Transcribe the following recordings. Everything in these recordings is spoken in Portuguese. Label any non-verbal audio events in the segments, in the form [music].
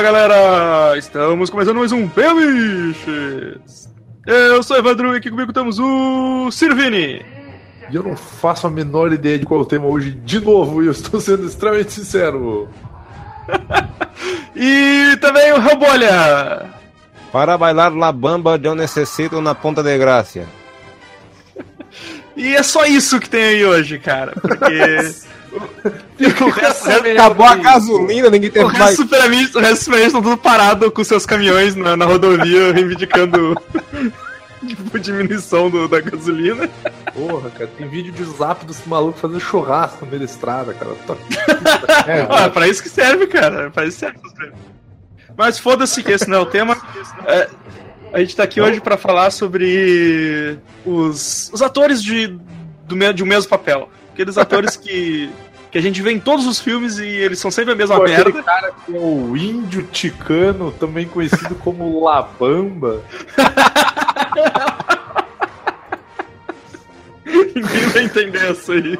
Fala galera, estamos começando mais um Peliches. Eu sou o Evandro e aqui comigo temos o Sirvini. E eu não faço a menor ideia de qual é o tema hoje de novo, e eu estou sendo extremamente sincero. [laughs] e também o Rambolha. Para bailar la bamba eu necessito na ponta de graça. [laughs] E é só isso que tem aí hoje, cara, porque [laughs] o resto, acabou a gasolina, ninguém teve o mais. O resto dos estão tudo parado com seus caminhões na, na rodovia, [laughs] reivindicando [laughs] tipo, diminuição do, da gasolina. Porra, cara, tem vídeo de zap dos malucos fazendo churrasco no meio da estrada, cara. [laughs] É, ah, pra isso que serve, cara. Pra isso serve. Mas foda-se que esse não é o tema. É, a gente tá aqui hoje para falar sobre os, os atores de, do, de um mesmo papel. Aqueles atores que, que a gente vê em todos os filmes e eles são sempre a mesma Pô, merda. Aquele cara que é o índio ticano, também conhecido como [laughs] Labamba. [laughs] Ninguém vai entender isso aí.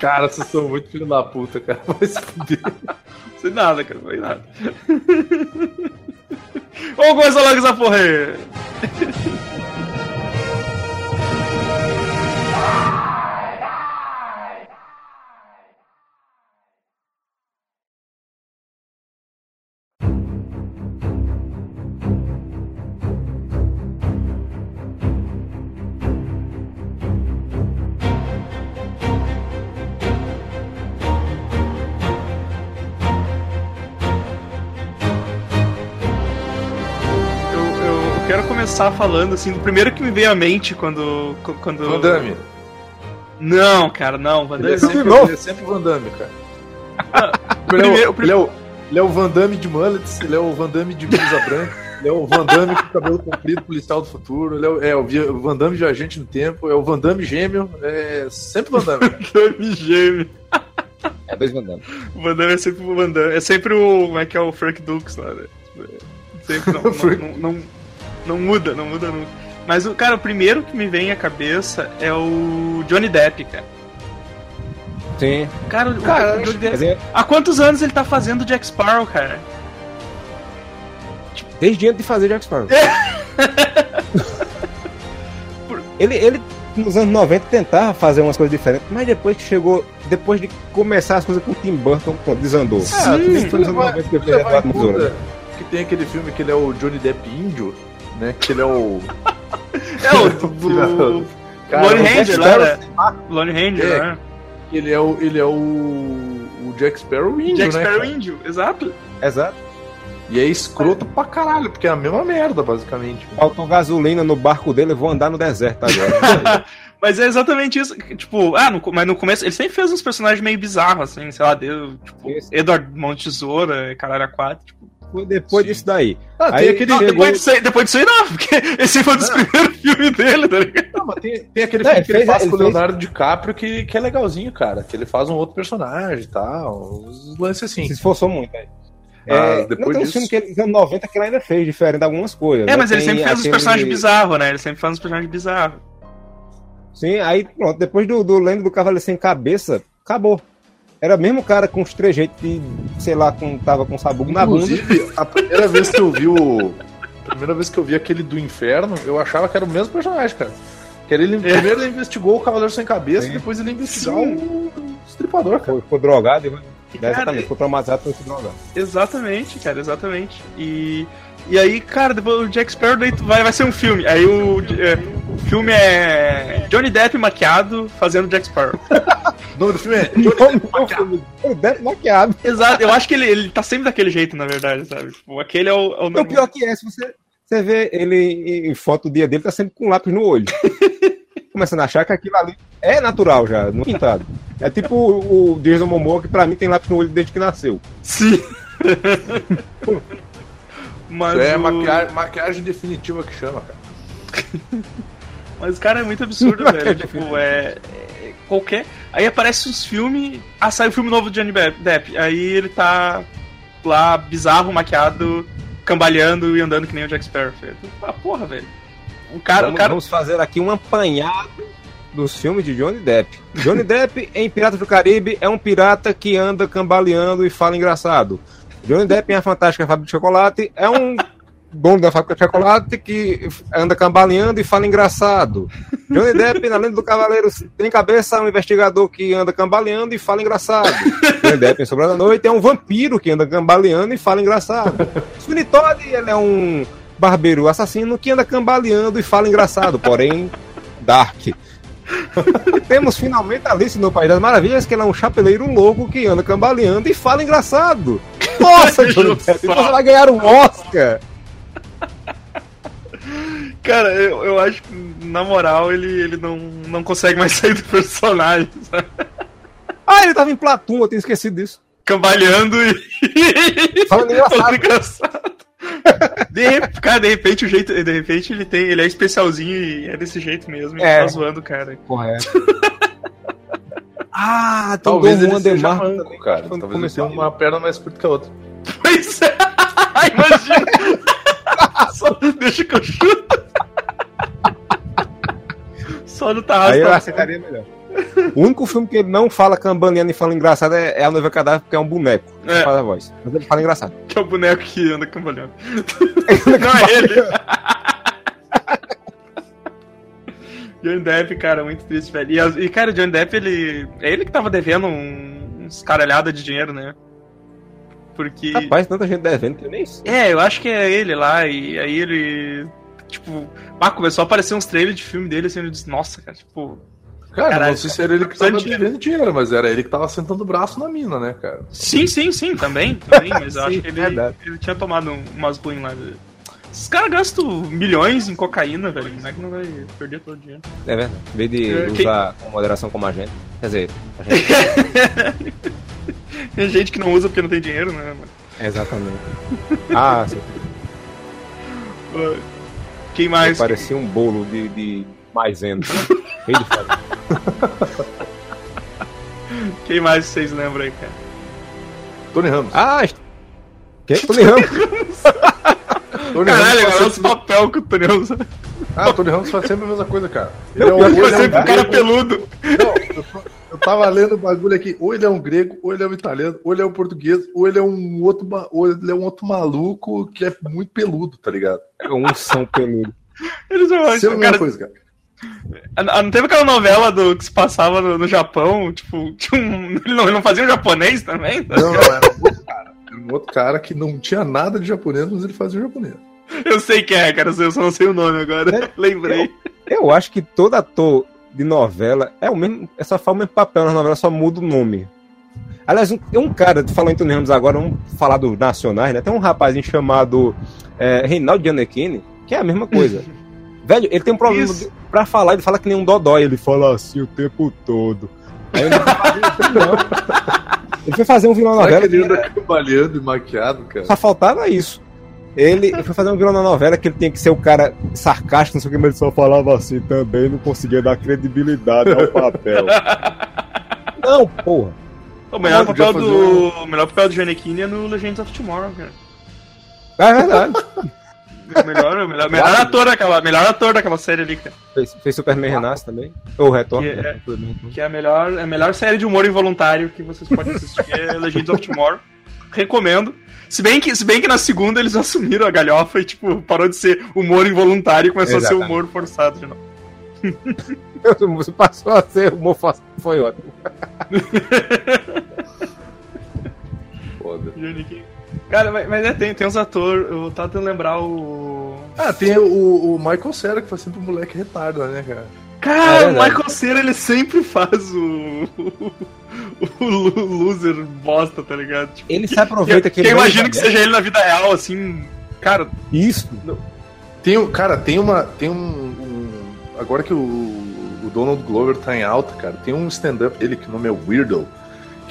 Cara, vocês são muito filho da puta, cara. Vai se fuder. Sem nada, cara, sem nada. Vamos começar logo essa porra aí. Começar falando, assim, do primeiro que me veio à mente quando. quando... Van Damme. Não, cara, não. Van Damme ele é sempre, ele é sempre Van Damme, cara. Ah, [laughs] primeiro, ele, é o, ele é o Van Damme de mullets, ele é o Van Damme de blusa branca, ele é o Van Damme com cabelo comprido, policial do futuro, ele é o, é o Van Damme viajante no tempo, é o Van Damme gêmeo, é sempre Van Damme. [laughs] Van Damme gêmeo. É dois Van Damme. O Van Damme é sempre o Van Damme. É sempre o. Como é que é o Frank Dukes lá, né? Sempre não, [laughs] não, não, não não muda, não muda nunca. Mas, o cara, o primeiro que me vem à cabeça é o Johnny Depp, cara. Sim. Cara, cara o Johnny Depp. É- há quantos anos ele tá fazendo Jack Sparrow, cara? Desde antes de fazer Jack Sparrow. [laughs] ele, ele, nos anos 90, tentava fazer umas coisas diferentes, mas depois que chegou. Depois de começar as coisas com o Tim Burton, desandou. Sim, ah, Sim, foi nos anos 90 que ele que tem aquele filme que ele é o Johnny Depp índio né? Que ele é o. [laughs] é o. [laughs] do... Lone Ranger lá, né? Lone Ranger, é, né? Ele é o. Ele é o. O Jack Sparrow índio, Jack né? Sparrow cara? índio, exato. Exato. E é escroto pra caralho, porque é a mesma merda, basicamente. [laughs] Faltou gasolina no barco dele, eu vou andar no deserto agora. mas é exatamente isso. Tipo, ah, no, mas no começo ele sempre fez uns personagens meio bizarros, assim, sei lá, deu, tipo, Edward Monte Tesoura, caralho, a 4, tipo, foi depois Sim. disso daí. Ah, aí, tem aquele. Não, depois, disso aí, depois disso aí não, porque [laughs] esse foi um dos não. primeiros filmes dele, tá ligado? Não, mas tem, tem aquele filme que ele faz ele com o Leonardo fez... DiCaprio que, que é legalzinho, cara. Que ele faz um outro personagem e tal. Os lances assim. Se esforçou muito, aí. É, ah, depois não, tem disso... um filme que ele, nos anos 90 que ele ainda fez, diferente de algumas coisas. É, né? mas ele sempre fez aquele... uns personagens bizarros, né? Ele sempre faz uns personagens bizarros. Sim, aí pronto, depois do, do Lendo do Cavaleiro Sem Cabeça, acabou. Era mesmo cara com os trejeitos de, sei lá, com, tava com sabugo na bunda. Inclusive, a primeira vez que eu vi o. A primeira vez que eu vi aquele do inferno, eu achava que era o mesmo personagem, cara. Que ele, é. primeiro ele investigou o Cavaleiro Sem Cabeça, Sim. depois ele investigou o estripador, cara. Foi, ficou drogado e exatamente, ficou traumatizado por esse drogado. Exatamente, cara, exatamente. E e aí, cara, depois o Jack Sparrow vai, vai ser um filme. Aí o, é, o filme é Johnny Depp maquiado fazendo Jack Sparrow. [laughs] o nome do filme é Johnny Depp maquiado. Johnny Depp maquiado. Exato, eu acho que ele, ele tá sempre daquele jeito, na verdade, sabe? Tipo, aquele é o, é o pior que é, se você, você vê ele em foto do dia dele, tá sempre com um lápis no olho. [laughs] Começando a achar que aquilo ali é natural já, no pintado. É tipo o, o Jason Momoa, que pra mim tem lápis no olho desde que nasceu. Sim. Mas é o... maquiagem, maquiagem definitiva que chama, cara. [laughs] Mas, cara, é muito absurdo, [laughs] velho. tipo, é, é, Qualquer. Aí aparece os filmes. Ah, sai o filme novo de Johnny Depp. Aí ele tá lá, bizarro, maquiado, cambaleando e andando que nem o Jack Sparrow. Ah, porra, velho. Um cara, vamos, um cara... vamos fazer aqui um apanhado dos filmes de Johnny Depp. Johnny Depp em Piratas do Caribe é um pirata que anda cambaleando e fala engraçado. Johnny Depp em A Fantástica Fábrica de Chocolate é um [laughs] dono da fábrica de chocolate que anda cambaleando e fala engraçado. Johnny Depp, na Lenda do Cavaleiro, tem cabeça um investigador que anda cambaleando e fala engraçado. Johnny Depp em Sobra da Noite é um vampiro que anda cambaleando e fala engraçado. Sweeney Todd, ele é um barbeiro assassino que anda cambaleando e fala engraçado, porém dark. E [laughs] temos finalmente Alice no País das Maravilhas, que ele é um chapeleiro louco que anda cambaleando e fala engraçado. [laughs] Nossa, Johnny Depp, você vai ganhar um Oscar! [laughs] Cara, eu, eu acho que, na moral, ele, ele não, não consegue mais sair do personagem. Sabe? Ah, ele tava em Platum, eu tinha esquecido disso. Cambaleando e. Falando engraçado. engraçado. [laughs] De, cara, de repente o jeito. De repente ele tem. Ele é especialzinho e é desse jeito mesmo. É. tá zoando, cara. Correto. [laughs] ah, tem Talvez Dom ele de seja manco, cara. quando Talvez ele começou. tenha uma perna mais curta que a outra. Pois é. [laughs] Imagina. Só deixa que eu chuto. Só no Tarrasco. Aí eu aceitaria melhor. O único filme que ele não fala cambaleando e fala engraçado é, é a Noiva Cadáver, porque é um boneco. que É. faz a voz. Mas ele fala engraçado. Que é o boneco que anda cambaleando. Não é ele. [laughs] Johnny Depp, cara, muito triste, velho. E, as- e, cara, o Johnny Depp, ele. É ele que tava devendo um, uns caralhada de dinheiro, né? Porque. Rapaz, tanta gente devendo que eu nem sei. É, eu acho que é ele lá, e aí ele. Tipo, ah, começou a aparecer uns trailers de filme dele, assim, ele disse, nossa, cara, tipo. Cara, Caralho, não sei se era ele que tava Bastante devendo dinheiro, mas era ele que tava sentando o braço na mina, né, cara? Sim, sim, sim, também, também, [laughs] mas eu Sim, acho que ele, verdade. ele tinha tomado um- umas ruins lá. Esses caras gastam milhões em cocaína, velho. Como é que não vai perder todo o dinheiro? É verdade. Em vez de É, quem- usar com moderação como a gente. Quer dizer, a gente. [laughs] Tem gente que não usa porque não tem dinheiro, né? mano? Exatamente. [laughs] Ah, sim. Quem mais? Parecia um bolo de, de maisena. [laughs] Cheio de farinha. Quem mais vocês lembram aí, cara? Tony Ramos. Ah, est- quem? Tony Ramos. [laughs] Tony Caralho, Ramos agora os sempre... papel que o Tony usa. Ah, o Tony Ramos faz sempre a mesma coisa, cara. [laughs] Ele é um, ele é um sempre um cara peludo. Não, eu, eu tava lendo o bagulho aqui. Ou ele é um grego, ou ele é um italiano, ou ele é um português, ou ele é um outro, ou ele é um outro maluco que é muito peludo, tá ligado? É um são peludo. Eles não Sempre a mesma cara, coisa, cara. Não teve aquela novela do que se passava no, no Japão? Tipo, tinha um, [laughs] ele, não, ele não fazia um japonês também? Não, não, era um outro cara. Era um outro cara que não tinha nada de japonês, mas ele fazia japonês. Eu sei quem é, cara, eu só não sei o nome agora. [laughs] Lembrei. Eu acho que todo ator de novela é o mesmo. É faz o mesmo papel na novela, só muda o nome. Aliás, um, um cara, tu falou em Tony Ramos agora, vamos falar dos nacionais, né? Tem um rapazinho chamado é, Reinaldo Giannettini, que é a mesma coisa. [laughs] Velho, ele tem um problema Isso. Pra falar, ele fala que nem um dodói, ele fala assim o tempo todo. Aí ele, ele foi fazer um vilão na novela que ele anda cambaleando e maquiado, cara? só faltava isso. Ele foi fazer um vilão na novela que ele tinha que ser o cara sarcástico, não sei o que, mas ele só falava assim também, não conseguia dar credibilidade ao papel. [laughs] não, porra. O melhor Ah, papel do. O melhor papel do Giannichini é no Legends of Tomorrow, cara. É verdade. [laughs] Melhor, melhor, melhor ator daquela, melhor ator daquela série ali, cara. Fez, fez Superman Renasce também. Ou Retorno. Que é- né? Superman. Que é a melhor, a melhor série de humor involuntário que vocês podem assistir é Legends of Tomorrow. Recomendo. Se bem, que, se bem que na segunda eles assumiram a galhofa e, tipo, parou de ser humor involuntário e começou a ser Exatamente. humor forçado de novo. Você passou a ser humor fácil. Foi ótimo. [laughs] Foda. Cara, mas, mas é, tem, tem uns atores. Eu tava tentando lembrar o. Ah, tem o, o Michael Cera, que faz sempre o moleque retardo, né, cara? Cara, É o. Michael Cera ele sempre faz o. O, lo- loser bosta, tá ligado? Tipo, Ele se aproveita que eu, ele eu imagino que seja ele na vida real, assim. Cara, Isso. Tem, um- cara, tem uma. Tem um. um- agora que o, o Donald Glover tá em alta, cara, tem um stand-up dele que o nome é Weirdo.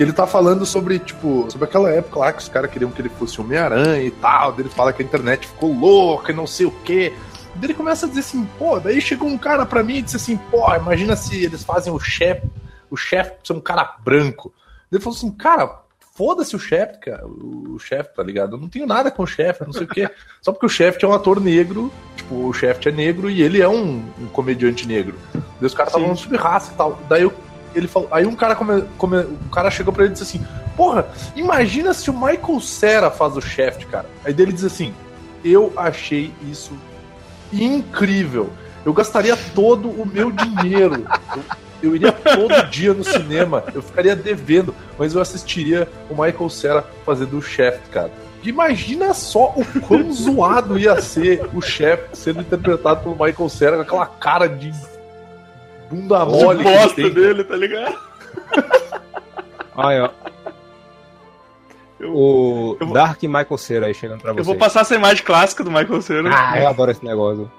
Que ele tá falando sobre, tipo, sobre aquela época lá que os caras queriam que ele fosse Homem-Aranha e tal. Ele fala que a internet ficou louca e não sei o quê. Daí ele começa a dizer assim, pô, daí chegou um cara pra mim e disse assim, pô, imagina se eles fazem o chefe, o chefe ser um cara branco. Ele falou assim, cara, foda-se o chefe, cara, o chefe, tá ligado? Eu não tenho nada com o chefe, não sei o quê. Só porque o chefe é um ator negro, tipo, o chefe é negro e ele é um, um comediante negro. Daí os caras estavam falando sobre raça e tal. Daí eu ele falou. Aí um cara come, come, um cara chegou pra ele e disse assim: Porra, imagina se o Michael Cera faz o Shaft, cara. Aí dele diz assim: Eu achei isso incrível. Eu gastaria todo o meu dinheiro. Eu, eu iria todo dia no cinema. Eu ficaria devendo, mas eu assistiria o Michael Cera fazendo o Shaft, cara. Imagina só o quão zoado ia ser o chefe sendo interpretado pelo Michael Cera com aquela cara de bunda mole. bosta dele, tá ligado? [laughs] Aí, ó. o vou... Dark Michael Cera aí chegando pra você. Eu vou passar essa imagem clássica do Michael Cera. Ah, eu adoro esse negócio.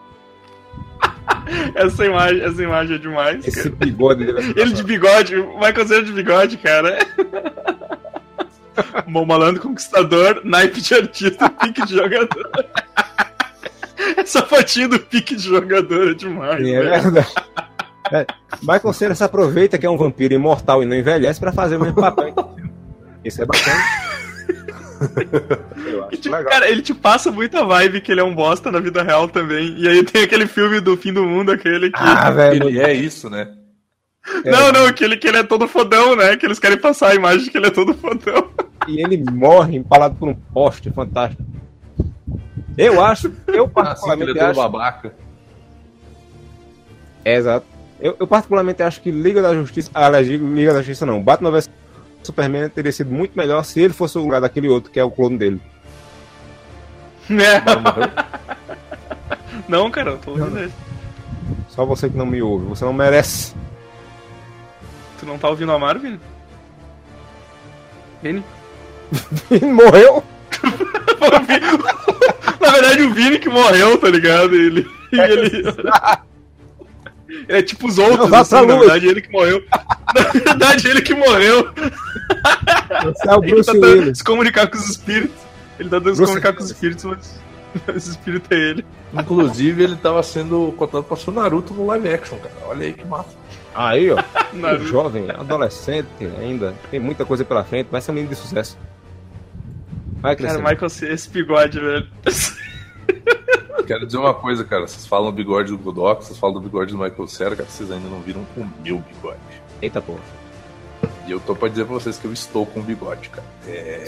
[laughs] essa, imagem, essa imagem é demais. Esse cara. bigode dele. Ele de bigode, o Michael Cera de bigode, cara. [laughs] Bom malandro conquistador, naipe de artista, pique de jogador. Essa fotinha do pique de jogador é demais. Sim, é verdade. É, Michael Cera se aproveita que é um vampiro imortal e não envelhece para fazer o mesmo papel. Isso é bacana. [laughs] E, tipo, cara, ele te passa muita vibe que ele é um bosta na vida real também. E aí tem aquele filme do fim do mundo, aquele que. Ah, velho. Ele é isso, né? [laughs] Não, é. não, que ele, que ele é todo fodão, né? Que eles querem passar a imagem de que ele é todo fodão. [laughs] E ele morre empalado por um poste, fantástico. Eu acho, eu particularmente assim, ele é acho... babaca. É, exato. Eu, eu, particularmente acho que Liga da Justiça, aliás, Liga da Justiça não, Batman vs Superman teria sido muito melhor se ele fosse o lugar daquele outro, que é o clone dele. É. Não, [laughs] cara, eu tô ouvindo ele. Só você que não me ouve, você não merece. Tu não tá ouvindo a Marvel? Vini? Vini [laughs] morreu? [laughs] Na verdade, o Vini que morreu, tá ligado? Ele. É, ele... é tipo os outros, não, assim, na verdade, ele que morreu. [laughs] Na verdade, ele que morreu. Você é o Bruce ele tá tentando se comunicar com os espíritos. Ele tá tentando se comunicar com os espíritos, mas [laughs] esse espírito é ele. Inclusive, ele tava sendo contado pra ser o Naruto no live action, cara. Olha aí que massa. Aí, ó. [laughs] jovem, adolescente ainda. Tem muita coisa pela frente. Vai ser um menino de sucesso. Vai crescer. Cara, Michael, esse bigode, velho. [laughs] Quero dizer uma coisa, cara. Vocês falam do bigode do Godok, vocês falam do bigode do Michael Cera, cara. Vocês ainda não viram o meu bigode. Eita porra. E eu tô pra dizer pra vocês que eu estou com bigode, cara. É.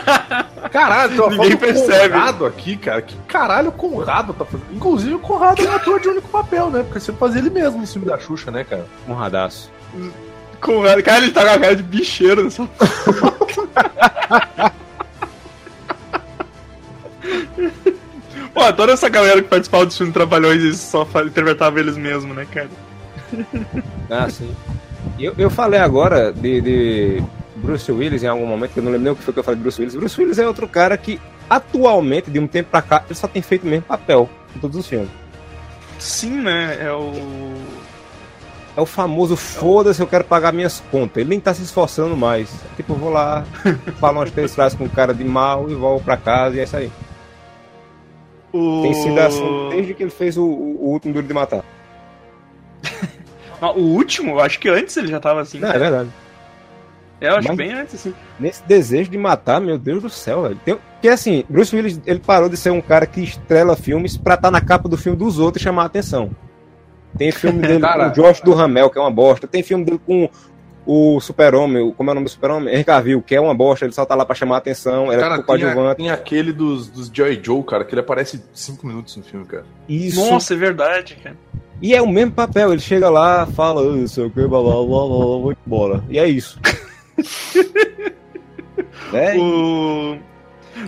[laughs] Caralho, tô Ninguém percebe. Conrado aqui, cara. Que caralho o Conrado tá fazendo? Inclusive o Conrado é um ator de único papel, né? Porque você fazia ele mesmo no filme da Xuxa, né, cara? Conradaço. Conrado, cara, ele tá com a cara de bicheiro nessa [laughs] Pô, toda essa galera que participava do filme Trabalhões e só interpretava eles mesmos, né, cara? [laughs] Ah, sim. Eu, eu falei agora de, de, Bruce Willis em algum momento, que eu não lembro nem o que foi que eu falei de Bruce Willis. Bruce Willis é outro cara que, atualmente, de um tempo pra cá, ele só tem feito o mesmo papel em todos os filmes. Sim, né? É o. É o famoso foda-se, eu quero pagar minhas contas. Ele nem tá se esforçando mais. Tipo, eu vou lá, falo umas três frases com o cara de mal e volto pra casa e é isso aí. O... Tem sido assim desde que ele fez o, o último Duro de Matar. [laughs] o último? Eu acho que antes ele já tava assim. Não, é verdade. É, eu acho Mas, bem antes, assim. Nesse desejo de matar, meu Deus do céu, velho. Tem, porque assim, Bruce Willis, ele parou de ser um cara que estrela filmes pra estar tá na capa do filme dos outros e chamar a atenção. Tem filme [laughs] dele cara, com o Josh do Ramel, que é uma bosta. Tem filme dele com o Super-Homem, como é o nome do Super-Homem? Henry Cavill, que é uma bosta, ele só tá lá pra chamar a atenção, era cara, tipo tem, tem aquele dos, dos Joy Joe, cara, que ele aparece 5 minutos no filme, cara. Isso. Nossa, é verdade, cara. E é o mesmo papel, ele chega lá, fala, eu sei o que, blá blá blá blá, vou embora. E é isso. [laughs] é. O...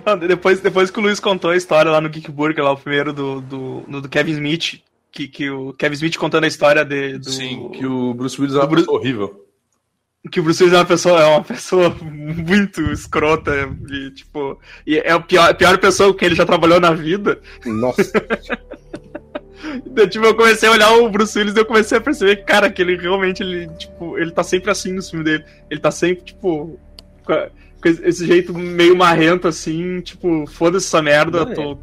Não, depois, depois que o Luiz contou a história lá no Geek Burger, lá o primeiro do, do, do Kevin Smith, que, que o Kevin Smith contando a história de, do... Sim, que o Bruce Willis é Bruce... horrível que o Bruce Willis é uma pessoa, é uma pessoa [laughs] muito escrota e, tipo, e é a pior, a pior pessoa que ele já trabalhou na vida. Nossa. [laughs] então, tipo, eu comecei a olhar o Bruce Willis e eu comecei a perceber, cara, que ele realmente, ele, tipo, ele tá sempre assim no filme dele. Ele tá sempre, tipo, com esse jeito meio marrento, assim, tipo, foda-se essa merda, Não, tô...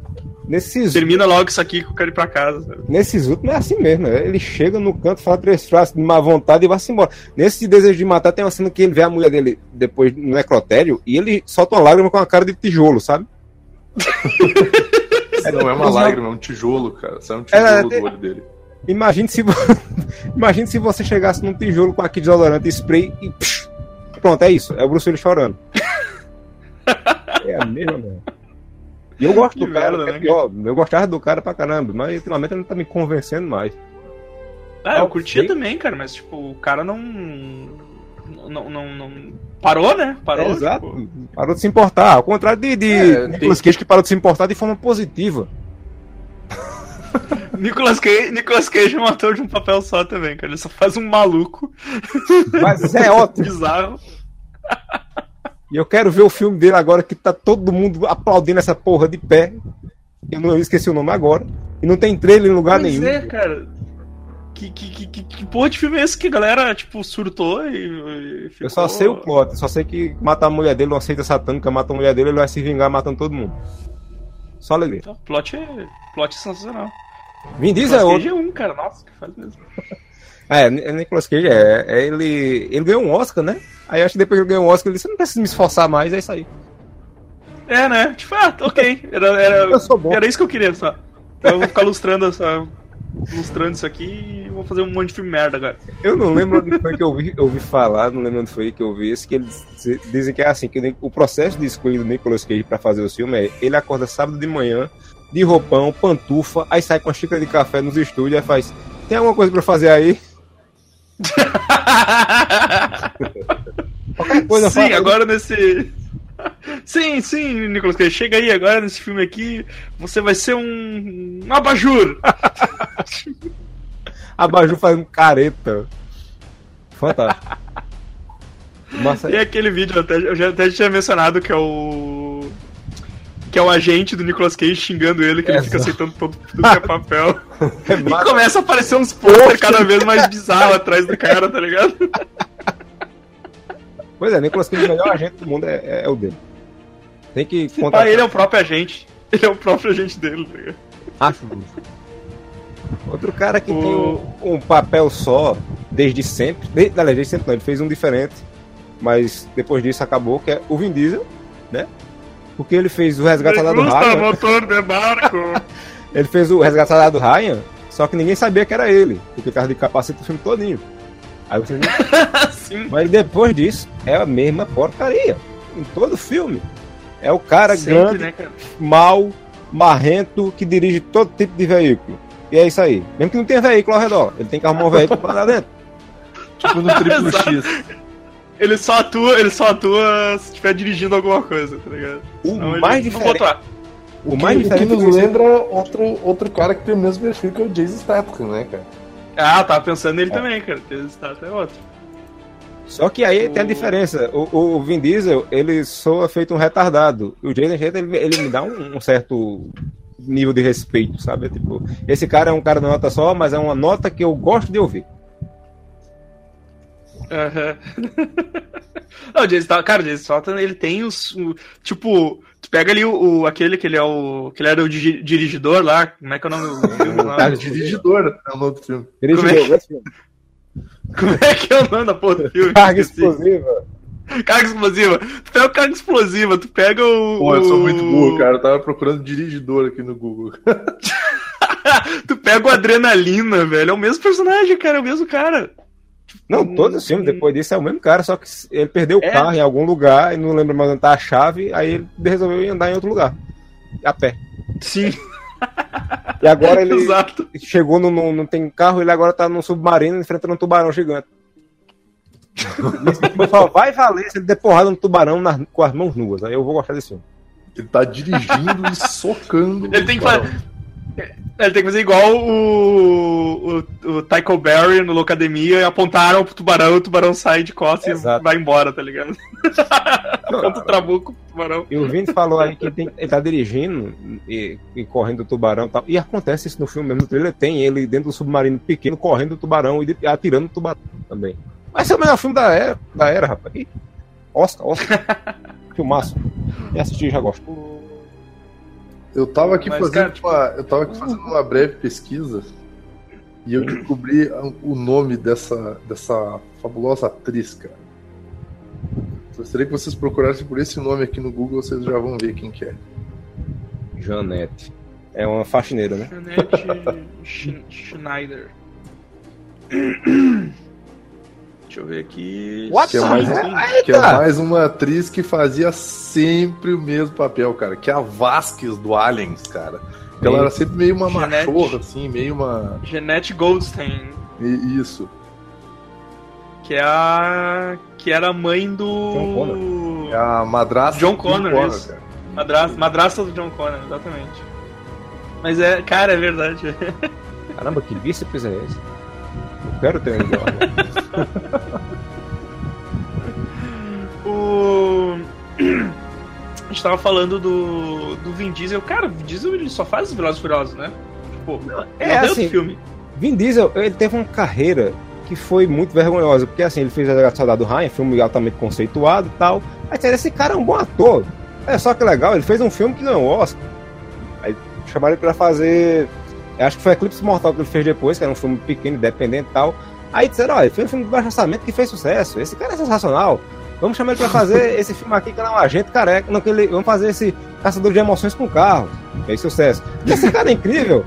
Nesses... Termina logo isso aqui que eu quero ir pra casa. Sabe? Nesses últimos é assim mesmo, né? ele chega no canto, fala três frases de má vontade e vai-se embora. Nesse desejo de matar, tem uma cena que ele vê a mulher dele depois no necrotério e ele solta uma lágrima com a cara de tijolo, sabe? é, [laughs] não é uma lágrima, é um tijolo, cara. Sai um tijolo é, do olho dele. Imagine se, [laughs] Imagina se você chegasse num tijolo com aquele desodorante spray e. Psh, pronto, é isso. É o Bruce Willis chorando. [laughs] é a mesma mesmo. E eu gosto que do cara, merda, é né? pior. Eu gostava do cara pra caramba, mas ultimamente ele não tá me convencendo mais. Ah, eu curtia também, cara, mas tipo, o cara não. Não, não, não... Parou, né? Parou. É, exato. Tipo... Parou de se importar. Ao contrário de, de é, Nicolas Cage que parou de se importar de forma positiva. [laughs] Nicolas Cage, Nicolas Cage é um ator de um papel só também, cara. Ele só faz um maluco. Mas é [laughs] ótimo. Bizarro. E eu quero ver o filme dele agora que tá todo mundo aplaudindo essa porra de pé. Eu não eu esqueci o nome agora. E não tem trailer em lugar pois nenhum. É, cara. Que, que, que, que, porra de filme é esse que a galera, tipo, surtou e. e ficou... Eu só sei o plot, só sei que matar a mulher dele, uma seita satânica, mata a mulher dele, ele vai se vingar matando todo mundo. Só alegria. Então, plot é. Plot é sensacional. Vin Diesel é outro. um, cara, nossa, que faz mesmo. É, Nicolas Cage, é, é, ele, ele ganhou um Oscar, né? Aí acho que depois que ele ganhou um Oscar, ele disse, não precisa me esforçar mais, é isso aí. É, né? Tipo, ah, ok. Era, era, [laughs] era isso que eu queria só. Então eu vou ficar lustrando, essa, lustrando isso aqui e vou fazer um monte de filme merda agora. Eu não lembro onde foi que eu ouvi, eu ouvi falar, não lembro onde foi que eu ouvi isso, que eles dizem que é assim, que o processo de escolha do Nicolas Cage pra fazer o filme é ele acorda sábado de manhã, de roupão, pantufa, aí sai com uma xícara de café nos estúdios e faz, tem alguma coisa pra fazer aí? Coisa Sim, agora nesse. [laughs] Sim, sim, Nicolas Cage. Chega aí agora nesse filme aqui. Você vai ser um. um abajur. [laughs] abajur fazendo careta. Fantástico. [laughs] Nossa. E aquele vídeo, eu, até, eu já até tinha mencionado que é o. Que é o agente do Nicolas Cage xingando ele, que ele fica aceitando todo, tudo que é papel. [laughs] É e começa a aparecer uns pôster cada vez mais bizarros atrás do cara, tá ligado? [laughs] Pois é, Nicolas Cage, o melhor agente do mundo é, é, é o dele. Tem que contar. Ah, ele é o próprio agente. Ele é o próprio agente dele, tá ligado? Acho Outro cara que o... tem um, um, papel só desde sempre. Desde, desde sempre não, ele fez um diferente. Mas depois disso acabou, que é o Vin Diesel, né? Porque ele fez o Resgate do Ryan. motor de barco. [laughs] ele fez o Resgate do Ryan, só que ninguém sabia que era ele. Porque tava de capacete o filme todinho. Aí você [laughs] Sim. Mas depois disso, é a mesma porcaria. Em todo filme. É o cara Sempre, grande, né, cara? mal, marrento, que dirige todo tipo de veículo. E é isso aí. Mesmo que não tenha veículo ao redor, ele tem que arrumar um veículo pra andar dentro. Tipo no [laughs] triplo X. Ele só atua, ele só atua se estiver dirigindo alguma coisa, tá ligado? O Senão mais diferente. O, o mais que. O que nos lembra outro, outro cara que tem o mesmo perfil que o Jason Statham, né, cara? Ah, tava pensando nele é. também, cara. Jason Statham é outro. Só que aí o... tem a diferença. O, o Vin Diesel, ele soa feito um retardado. O Jason Statham, ele, ele me dá um, um, certo nível de respeito, sabe? Tipo, esse cara é um cara de nota só, mas é uma nota que eu gosto de ouvir. Uhum. Não, o Jason, cara, o Jason Statham, ele tem os, o, tipo, tu pega ali o, o, aquele que ele é o, que ele era o dirigidor lá, como é que é o nome do [laughs] filme lá? Cara, dirigidor é o nome do filme. Como é, que, como é que é o nome da porra do filme? Carga explosiva. Carga explosiva. Tu pega o carga explosiva, tu pega o. Pô, eu sou muito burro, cara. Eu tava procurando dirigidor aqui no Google. [laughs] tu pega o Adrenalina, velho. É o mesmo personagem, cara. É o mesmo cara. Não, todos os filmes depois disso é o mesmo cara, só que ele perdeu o é. carro em algum lugar e não lembra mais onde tá a chave, aí ele resolveu ir andar em outro lugar. A pé. Sim. E agora ele [laughs] Exato. chegou no, no. Não tem carro, ele agora tá num submarino enfrentando um tubarão gigante. [laughs] só vai valer se ele der porrada no tubarão na, com as mãos nuas. Aí eu vou gostar desse filme. Ele tá dirigindo e socando. Ele tem que fazer. Ele tem que fazer igual o, o, o Tycho Berry no Locademia e apontaram pro tubarão, o tubarão sai de costas Exato. e vai embora, tá ligado? [laughs] Tanto trabuco pro tubarão. E o Vini falou aí que ele, tem, ele tá dirigindo e, e correndo do tubarão e tal. E acontece isso no filme mesmo. No trailer tem ele dentro do submarino pequeno correndo do tubarão e atirando o tubarão também. Mas é o melhor filme da era, da era rapaz. Oscar, Oscar. [laughs] Filmaço. E assistir já gosto. Eu tava aqui Mas, fazendo cara, tipo... uma, eu tava aqui fazendo uma breve pesquisa e eu descobri o nome dessa, dessa fabulosa atriz, cara. Gostaria que vocês procurassem por esse nome aqui no Google, vocês já vão ver quem que é. Janete. É uma faxineira, né? Janete Schneider. Deixa eu ver aqui. What? Que é, mais, que é mais uma atriz que fazia sempre o mesmo papel, cara. Que é a Vasquez do Aliens, cara. Ela era sempre meio uma Jeanette, machorra, assim, meio uma. Jeanette Goldstein. E, isso. Que é a. Que era a mãe do. John Connor. É a madrasta John Connor, John Connor cara. Madrasta, madrasta do John Connor, exatamente. Mas é, cara, é verdade. [laughs] Caramba, que bíceps é esse? Eu quero ter um igual. [laughs] o. [clears throat] A gente tava falando do, do Vin Diesel. Cara, o Vin Diesel ele só faz os Velozes Furiosos, né? Tipo, é assim, filme. Vin Diesel, ele teve uma carreira que foi muito vergonhosa, porque assim, ele fez A Saudade do Ryan, filme altamente conceituado e tal. Aí esse cara é um bom ator. É só que legal, ele fez um filme que ganhou Oscar. Aí chamaram ele pra fazer. Acho que foi Eclipse Mortal que ele fez depois, que era um filme pequeno, independente e tal. Aí disseram, olha, fez um filme de baixo orçamento que fez sucesso. Esse cara é sensacional. Vamos chamar ele pra fazer [laughs] esse filme aqui que é um agente careca. Não, que ele, vamos fazer esse caçador de emoções com carro. É sucesso. Esse cara é incrível.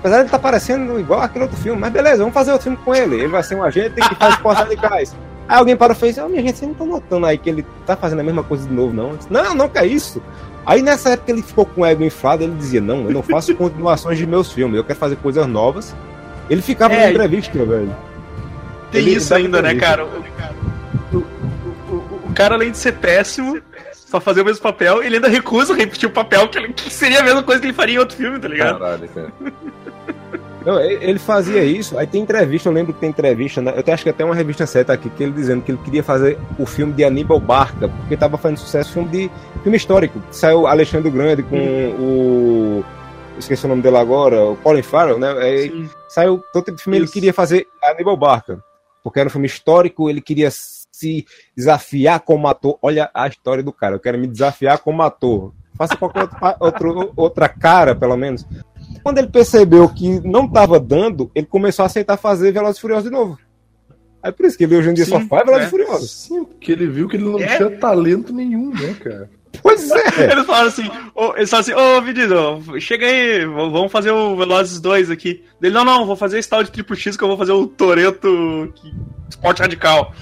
Apesar de ele estar tá parecendo igual aquele outro filme. Mas beleza, vamos fazer outro filme com ele. Ele vai ser um agente que faz esportes radicais. Aí alguém parou e fez, oh, minha gente, você não tá notando aí que ele tá fazendo a mesma coisa de novo, não? Disse, não, não, que é isso. Aí nessa época ele ficou com o ego inflado, ele dizia, não, eu não faço [laughs] continuações de meus filmes, eu quero fazer coisas novas. Ele ficava é, na entrevista, velho. Tem ele isso ainda, né, cara? O, o, o, o, cara, além de ser péssimo, só fazer o mesmo papel, ele ainda recusa repetir o papel que, ele, que seria a mesma coisa que ele faria em outro filme, tá ligado? Caralho, cara. Não, ele fazia isso, aí tem entrevista, eu lembro que tem entrevista, né? eu acho que até uma revista certa aqui, que ele dizendo que ele queria fazer o filme de Aníbal Barca, porque estava fazendo sucesso filme de filme histórico. Saiu Alexandre Grande com hum. o. Esqueci o nome dele agora, o Colin Farrell, né? Aí, saiu todo tipo de filme, isso. ele queria fazer Aníbal Barca, porque era um filme histórico, ele queria se desafiar como ator. Olha a história do cara, eu quero me desafiar como ator. Faça qualquer outro, [laughs] outra cara, pelo menos. Quando ele percebeu que não estava dando, ele começou a aceitar fazer Velozes e Furiosos de novo. Aí por isso que ele hoje em dia Sim, só faz Velozes é. e Furiosos. Sim, porque ele viu que ele não é. tinha talento nenhum, né, cara? Pois é. Eles falaram assim, oh, eles falaram assim, ô oh, Vinícius, chega aí, vamos fazer o Velozes 2 aqui. Ele, não, não, vou fazer esse tal de Triple X que eu vou fazer o Toreto Esporte Radical.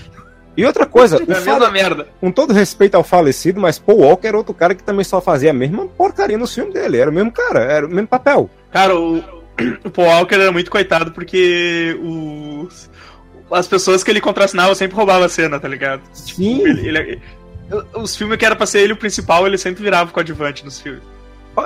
E outra coisa, [laughs] é fala... merda. com todo respeito ao falecido, mas Paul Walker era outro cara que também só fazia a mesma porcaria no filme dele. Era o mesmo cara, era o mesmo papel. Cara, o, [clears throat] o Paul Walker era muito coitado porque os, as pessoas que ele contracenava sempre roubavam a cena, tá ligado? Sim. Tipo, ele, ele, os filmes que era pra ser ele o principal, ele sempre virava coadjuvante nos filmes.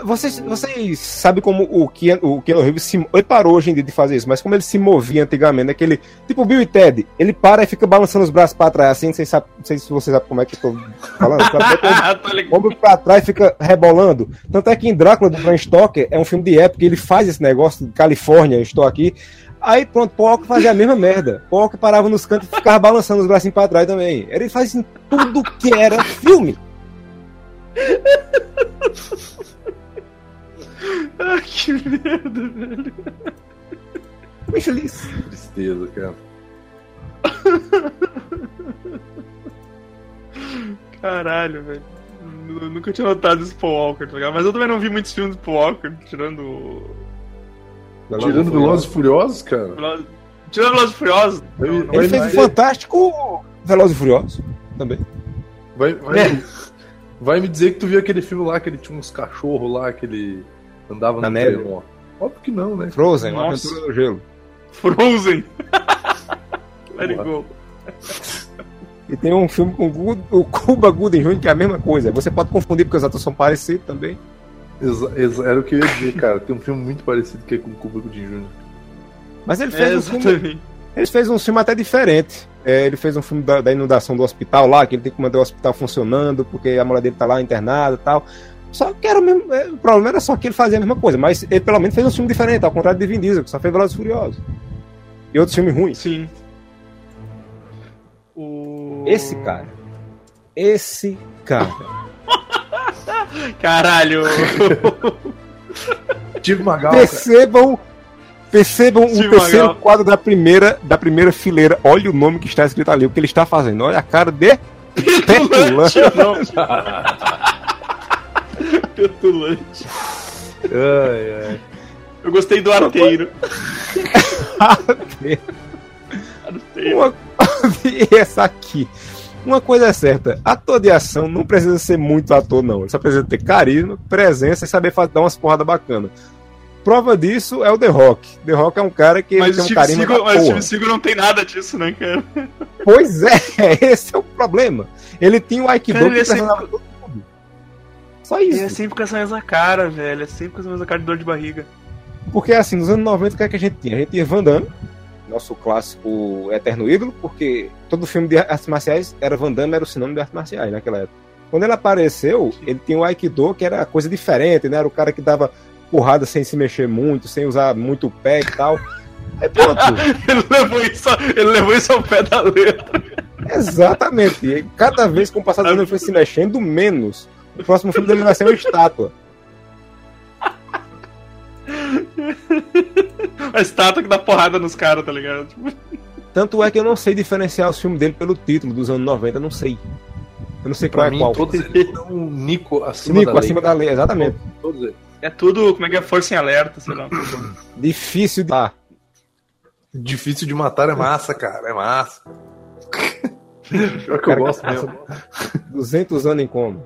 Vocês, vocês sabem como o Keanu, o Keanu Reeves se, ele parou hoje em dia de fazer isso, mas como ele se movia antigamente, aquele tipo o Bill e Ted, ele para e fica balançando os braços para trás, assim, vocês não sei se vocês sabem como é que eu tô falando, [laughs] ombro para trás fica rebolando. Tanto é que em Drácula do Bram Stoker é um filme de época, ele faz esse negócio de Califórnia, estou aqui. Aí pronto, Paul fazia a mesma merda. Paul parava nos cantos e ficava balançando os braços para trás também. Ele faz em tudo que era filme. [laughs] ah, que merda, velho. Bem feliz. Tristeza, cara. Caralho, velho. Nunca tinha notado esse Paul Walker, tá ligado? Mas eu também não vi muitos filmes do Paul Walker, tirando. Tirando Velozes e Furiosos, cara? Tirando Velozes e Furiosos. Ele fez o fantástico Velozes e Furiosos também. Vai, vai, é. vai me dizer que tu viu aquele filme lá que ele tinha uns cachorros lá, que ele Andava Na no neve? Trenó. Óbvio que não, né? Frozen, uma aventura no gelo. Frozen! Let it go. E tem um filme com o Cuba Gooding Jr., que é a mesma coisa. Você pode confundir porque os atores são parecidos também. Exa, exa era o que eu ia dizer, cara. Tem um filme muito parecido que é com o Cuba Gooding Jr. Mas ele fez é, um filme. Ele fez um filme até diferente. É, ele fez um filme da, da, inundação do hospital lá, que ele tem que manter o hospital funcionando, porque a mulher dele tá lá internada e tal. Só que era o mesmo. É, o problema era só que ele fazia a mesma coisa, mas ele pelo menos fez um filme diferente, ao contrário de Vin Diesel, que só fez Velozes Furiosos. E outros filmes ruins. Sim. O... Esse cara. Esse cara. [laughs] Caralho! [laughs] Tipo Magal. Percebam. Percebam o terceiro Magal. quadro da primeira, da primeira fileira. Olha o nome que está escrito ali, o que ele está fazendo. Olha a cara de. Petulante. [laughs] Petulante. Ai, ai. Eu gostei do arteiro. [laughs] Uma... e [laughs] essa aqui. Uma coisa é certa, ator de ação não precisa ser muito ator, não. Ele só precisa ter carisma, presença e saber dar umas porradas bacanas. Prova disso é o The Rock. The Rock é um cara que mas tem um carisma. Seagal, mas o Steve Seagal não tem nada disso, né, cara? Pois é, [laughs] esse é o problema. Ele tinha o Aikido cara, que precisava sempre... Só isso. É sempre com essa mesma cara, velho. É sempre com essa mesma cara de dor de barriga. Porque assim, nos anos 90, o que, é que a gente tinha? A gente tinha Van Damme, nosso clássico eterno ídolo, porque todo filme de artes marciais era Van Damme, era o sinônimo de artes marciais naquela época. Quando ele apareceu, ele tinha o Aikido, que era coisa diferente, né? Era o cara que dava porrada sem se mexer muito, sem usar muito o pé e tal. Aí [laughs] pronto. ele, levou isso, ele levou isso ao pé da letra. Exatamente. E cada vez que o passado ele foi se mexendo, menos. O próximo filme dele vai ser uma estátua. A estátua que dá porrada nos caras, tá ligado? Tanto é que eu não sei diferenciar o filme dele pelo título dos anos 90, eu não sei. Eu não sei pra qual mim, é qual. Todos eles são Nico acima Nico, da lei. acima da lei, exatamente. Todos eles. É tudo, como é que é? Força em alerta, sei lá. Difícil de. Ah. Difícil de matar é massa, cara, é massa. [laughs] Pior que eu gosto mesmo. 200 anos em coma.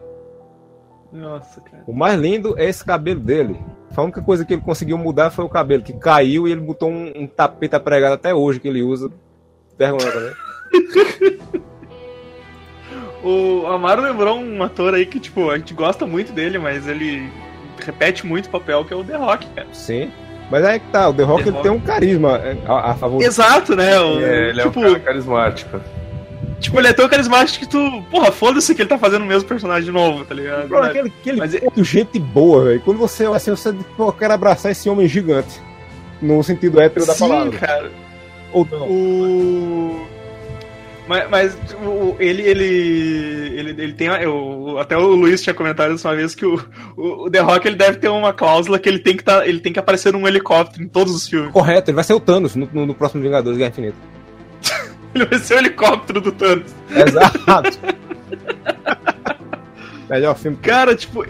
Nossa, cara. O mais lindo é esse cabelo dele. A única coisa que ele conseguiu mudar foi o cabelo, que caiu e ele botou um, um tapete pregado até hoje que ele usa. Vergonha [laughs] também. o Amaro lembrou um ator aí que, tipo, a gente gosta muito dele, mas ele repete muito o papel, que é o The Rock, cara. Sim. Mas é que tá, o The Rock, The ele Rock. tem um carisma é, a, a favor Exato, né? O, é, ele tipo, é um cara carismático. Tipo, ele é tão carismático que tu. Porra, foda-se que ele tá fazendo o mesmo personagem de novo, tá ligado? Bro, aquele, aquele Mas é... gente boa, velho. Quando você olha assim, você pô, quer abraçar esse homem gigante. No sentido hétero da Sim, palavra. cara. Ou não. O... Mas, mas o, ele, ele, ele, ele tem. Eu, até o Luiz tinha comentado isso uma vez que o, o, The Rock ele deve ter uma cláusula que ele tem que, tá, ele tem que aparecer num helicóptero em todos os filmes. Correto, ele vai ser o Thanos no, no, no próximo Vingadores Guerra Infinita. Ele vai ser o helicóptero do Thanos. Exato. [laughs] Melhor filme. Cara, tipo,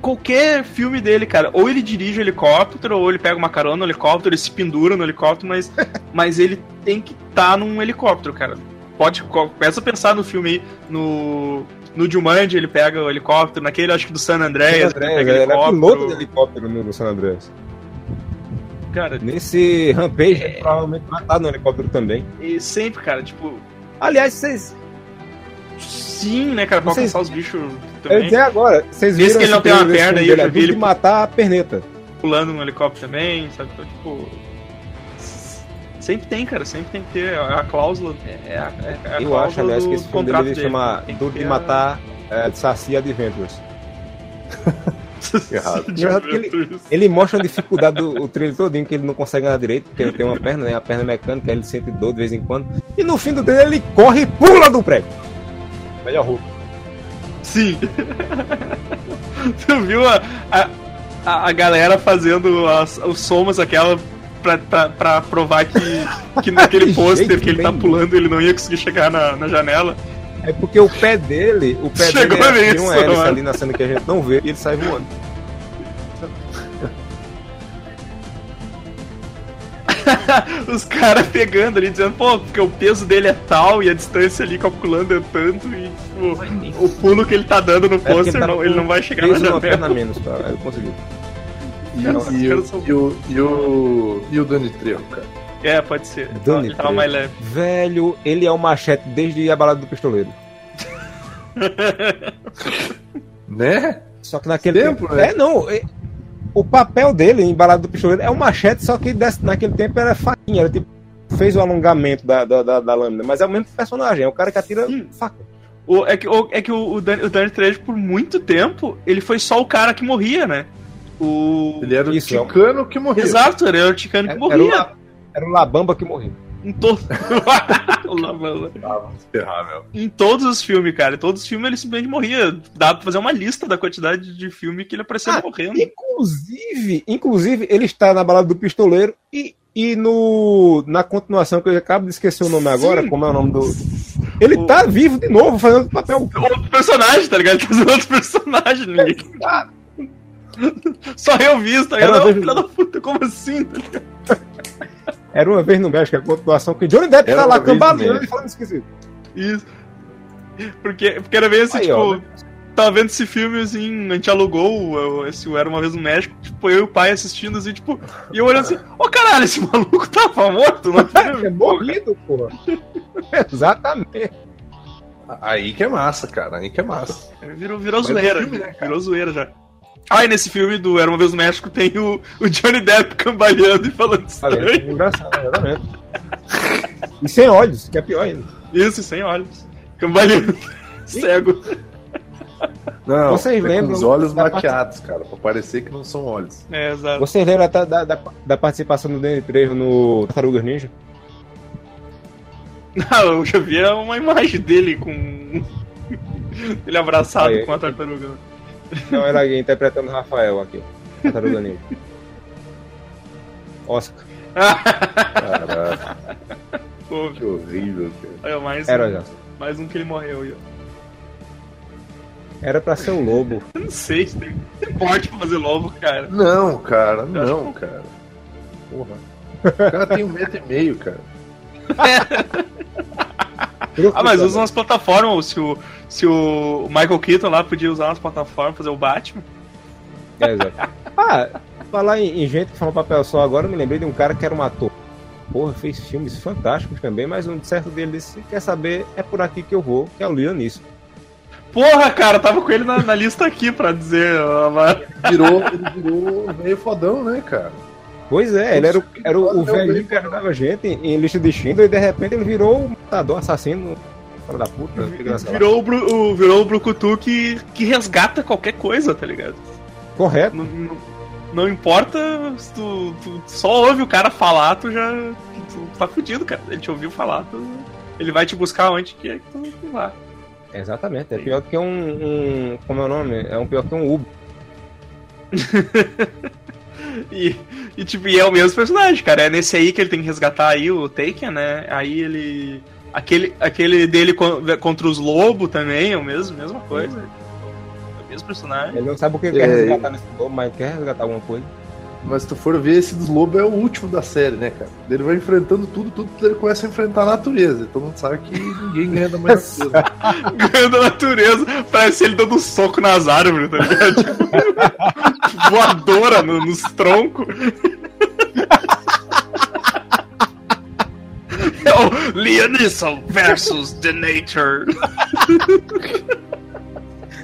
qualquer filme dele, cara, ou ele dirige o helicóptero, ou ele pega uma carona no helicóptero, ele se pendura no helicóptero, mas, [laughs] mas ele tem que estar tá num helicóptero, cara. Pode, começa a pensar no filme aí, no, no Jumanji ele pega o helicóptero, naquele acho que do San Andreas, San Andreas ele pega é, piloto de helicóptero no, no San Andreas. Cara, nesse Rampage, é... provavelmente vai estar no helicóptero também. E sempre, cara, tipo. Aliás, vocês. Sim, né, cara, pra vocês... alcançar os bichos também. Eu agora, vocês viram Esse que ele não tem uma perna aí, eu já vi ele matar a perneta. Pulando no helicóptero também, sabe? Então, tipo. Sempre tem, cara, sempre tem que ter. A cláusula. É a, é a eu acho, aliás, que esse filme dele chama Duro de Matar é, Saci Adventures. [laughs] [laughs] Errado. ele, ele, mostra a dificuldade do o trilho todinho, que ele não consegue andar direito, porque ele tem uma perna, né? A perna mecânica, ele sente dor de vez em quando. E no fim do dele ele corre e pula do prédio. Melhor roupa. Sim. [laughs] tu viu a, a, a galera fazendo as, os somos aquela pra, pra, pra provar que, que [laughs] naquele pôster que ele tá pulando ele não ia conseguir chegar na, na janela? É porque o pé dele, o pé Chegou dele é, tem um hélice ali na cena que a gente não vê e ele sai voando. [laughs] Os caras pegando ali, dizendo, pô, porque o peso dele é tal e a distância ali calculando é tanto e tipo, o pulo que ele tá dando no é pôster, tá não, ele não vai chegar na janela. Perna menos, pra ele conseguir. E, e, e, o, e, o, e, o, e o Dani Trejo, cara? É, pode ser. Dani ele tava mais leve. Velho, ele é o machete desde a balada do pistoleiro. [laughs] né? Só que naquele tempo. tempo né? É, não. É, o papel dele em balada do pistoleiro é um machete, só que desse, naquele tempo era faquinha. Era tipo. Fez o alongamento da, da, da, da lâmina, mas é o mesmo personagem, é o cara que atira Sim. faca. O, é que, o, é que o, o, Danny, o Danny Trejo, por muito tempo, ele foi só o cara que morria, né? O... Ele era o Isso, ticano que morria. Exato, ele era o ticano que morria. Era era o Labamba que morreu. Em todos. [laughs] o Labamba. Em todos os filmes, cara. Em todos os filmes ele simplesmente morria. Dá pra fazer uma lista da quantidade de filme que ele apareceu ah, morrendo. Inclusive, inclusive, ele está na balada do pistoleiro e, e no, na continuação, que eu acabo de esquecer o nome Sim. agora, como é o nome do. Ele o... tá vivo de novo, fazendo papel. Outro personagem, tá ligado? Ele tá fazendo outro personagem, ninguém. Só eu vi isso, tá ligado? Não, filho da puta, como assim? Tá Era uma vez no México, a continuação que Johnny Depp era tá lá cambaleando e falando esquisito. Isso. Porque, porque era bem assim, Aí, tipo. Ó, né? Tava vendo esse filme, assim, a gente alugou esse Era Uma Vez no México, tipo, eu e o pai assistindo, assim, tipo, e eu olhando assim, ô oh, caralho, esse [laughs] maluco tava morto, [laughs] não é? é morrido, porra. [laughs] Exatamente. Aí que é massa, cara, aí que é massa. Virou, virou zoeira, filme, né, virou zoeira já. Ah, e nesse filme do Era Uma Vez no México tem o, o Johnny Depp cambaleando e falando estranho. É engraçado, exatamente. e sem olhos, que é pior ainda. Isso, sem olhos. Cambaleando. Cego. Não, Vocês lembram com os olhos maquiados, part... cara, pra parecer que não são olhos. É, exato. Vocês lembram da, da, da, da participação do Danny Trejo no Tartarugas Ninja? Não, eu já vi uma imagem dele com. [laughs] ele abraçado Aí, com a tartaruga. Não, era alguém interpretando o Rafael aqui. Tartaruga Ninja. Oscar. Caraca. Pô, que horrível, cara. mais, era um, já. mais um que ele morreu. Aí, era pra ser um lobo. [laughs] Eu não sei, você pode fazer lobo, cara. Não, cara, não, cara. Porra. O cara tem um metro e meio, cara. [laughs] ah, mas usa umas plataformas. Se o, se o Michael Keaton lá podia usar umas plataformas fazer o Batman. É, exato. Ah, falar em, em, gente que fala um papel só agora, eu me lembrei de um cara que era um ator. Porra, fez filmes fantásticos também, mas um certo dele disse: quer saber, é por aqui que eu vou, que é o Neeson. Porra, cara, tava com ele na, na lista aqui pra dizer. Virou, ele virou meio fodão, né, cara? Pois é, ele era o, era o, o velhinho que ajudava gente em, lista de Schindler e de repente ele virou um matador, assassino, da puta. Virou o, o, virou o Brucutu que, que resgata qualquer coisa, tá ligado? Correto. Não, não, não importa se tu, tu, só ouve o cara falar, tu já tu, tá fudido, cara. Ele te ouviu falar, tu, ele vai te buscar onde que é que tu vai. Exatamente, é pior que um, um, Como é o nome? É um pior que um Uber. [laughs] [laughs] e, e, tipo, e é o mesmo personagem, cara. É nesse aí que ele tem que resgatar aí o Taken, né? Aí ele. Aquele, aquele dele contra os lobos também é o mesmo, mesma coisa. É o mesmo personagem. Ele não sabe o que é, quer resgatar nesse lobo, mas quer resgatar alguma coisa. Mas se tu for ver, esse dos lobos é o último da série, né, cara? Ele vai enfrentando tudo, tudo, ele começa a enfrentar a natureza. Todo mundo sabe que ninguém ganha da [laughs] natureza. ganha da natureza. Parece ele dando um soco nas árvores, tá ligado? [laughs] Tipo, voadora no, nos troncos. [laughs] É o Leonisson versus The Nature.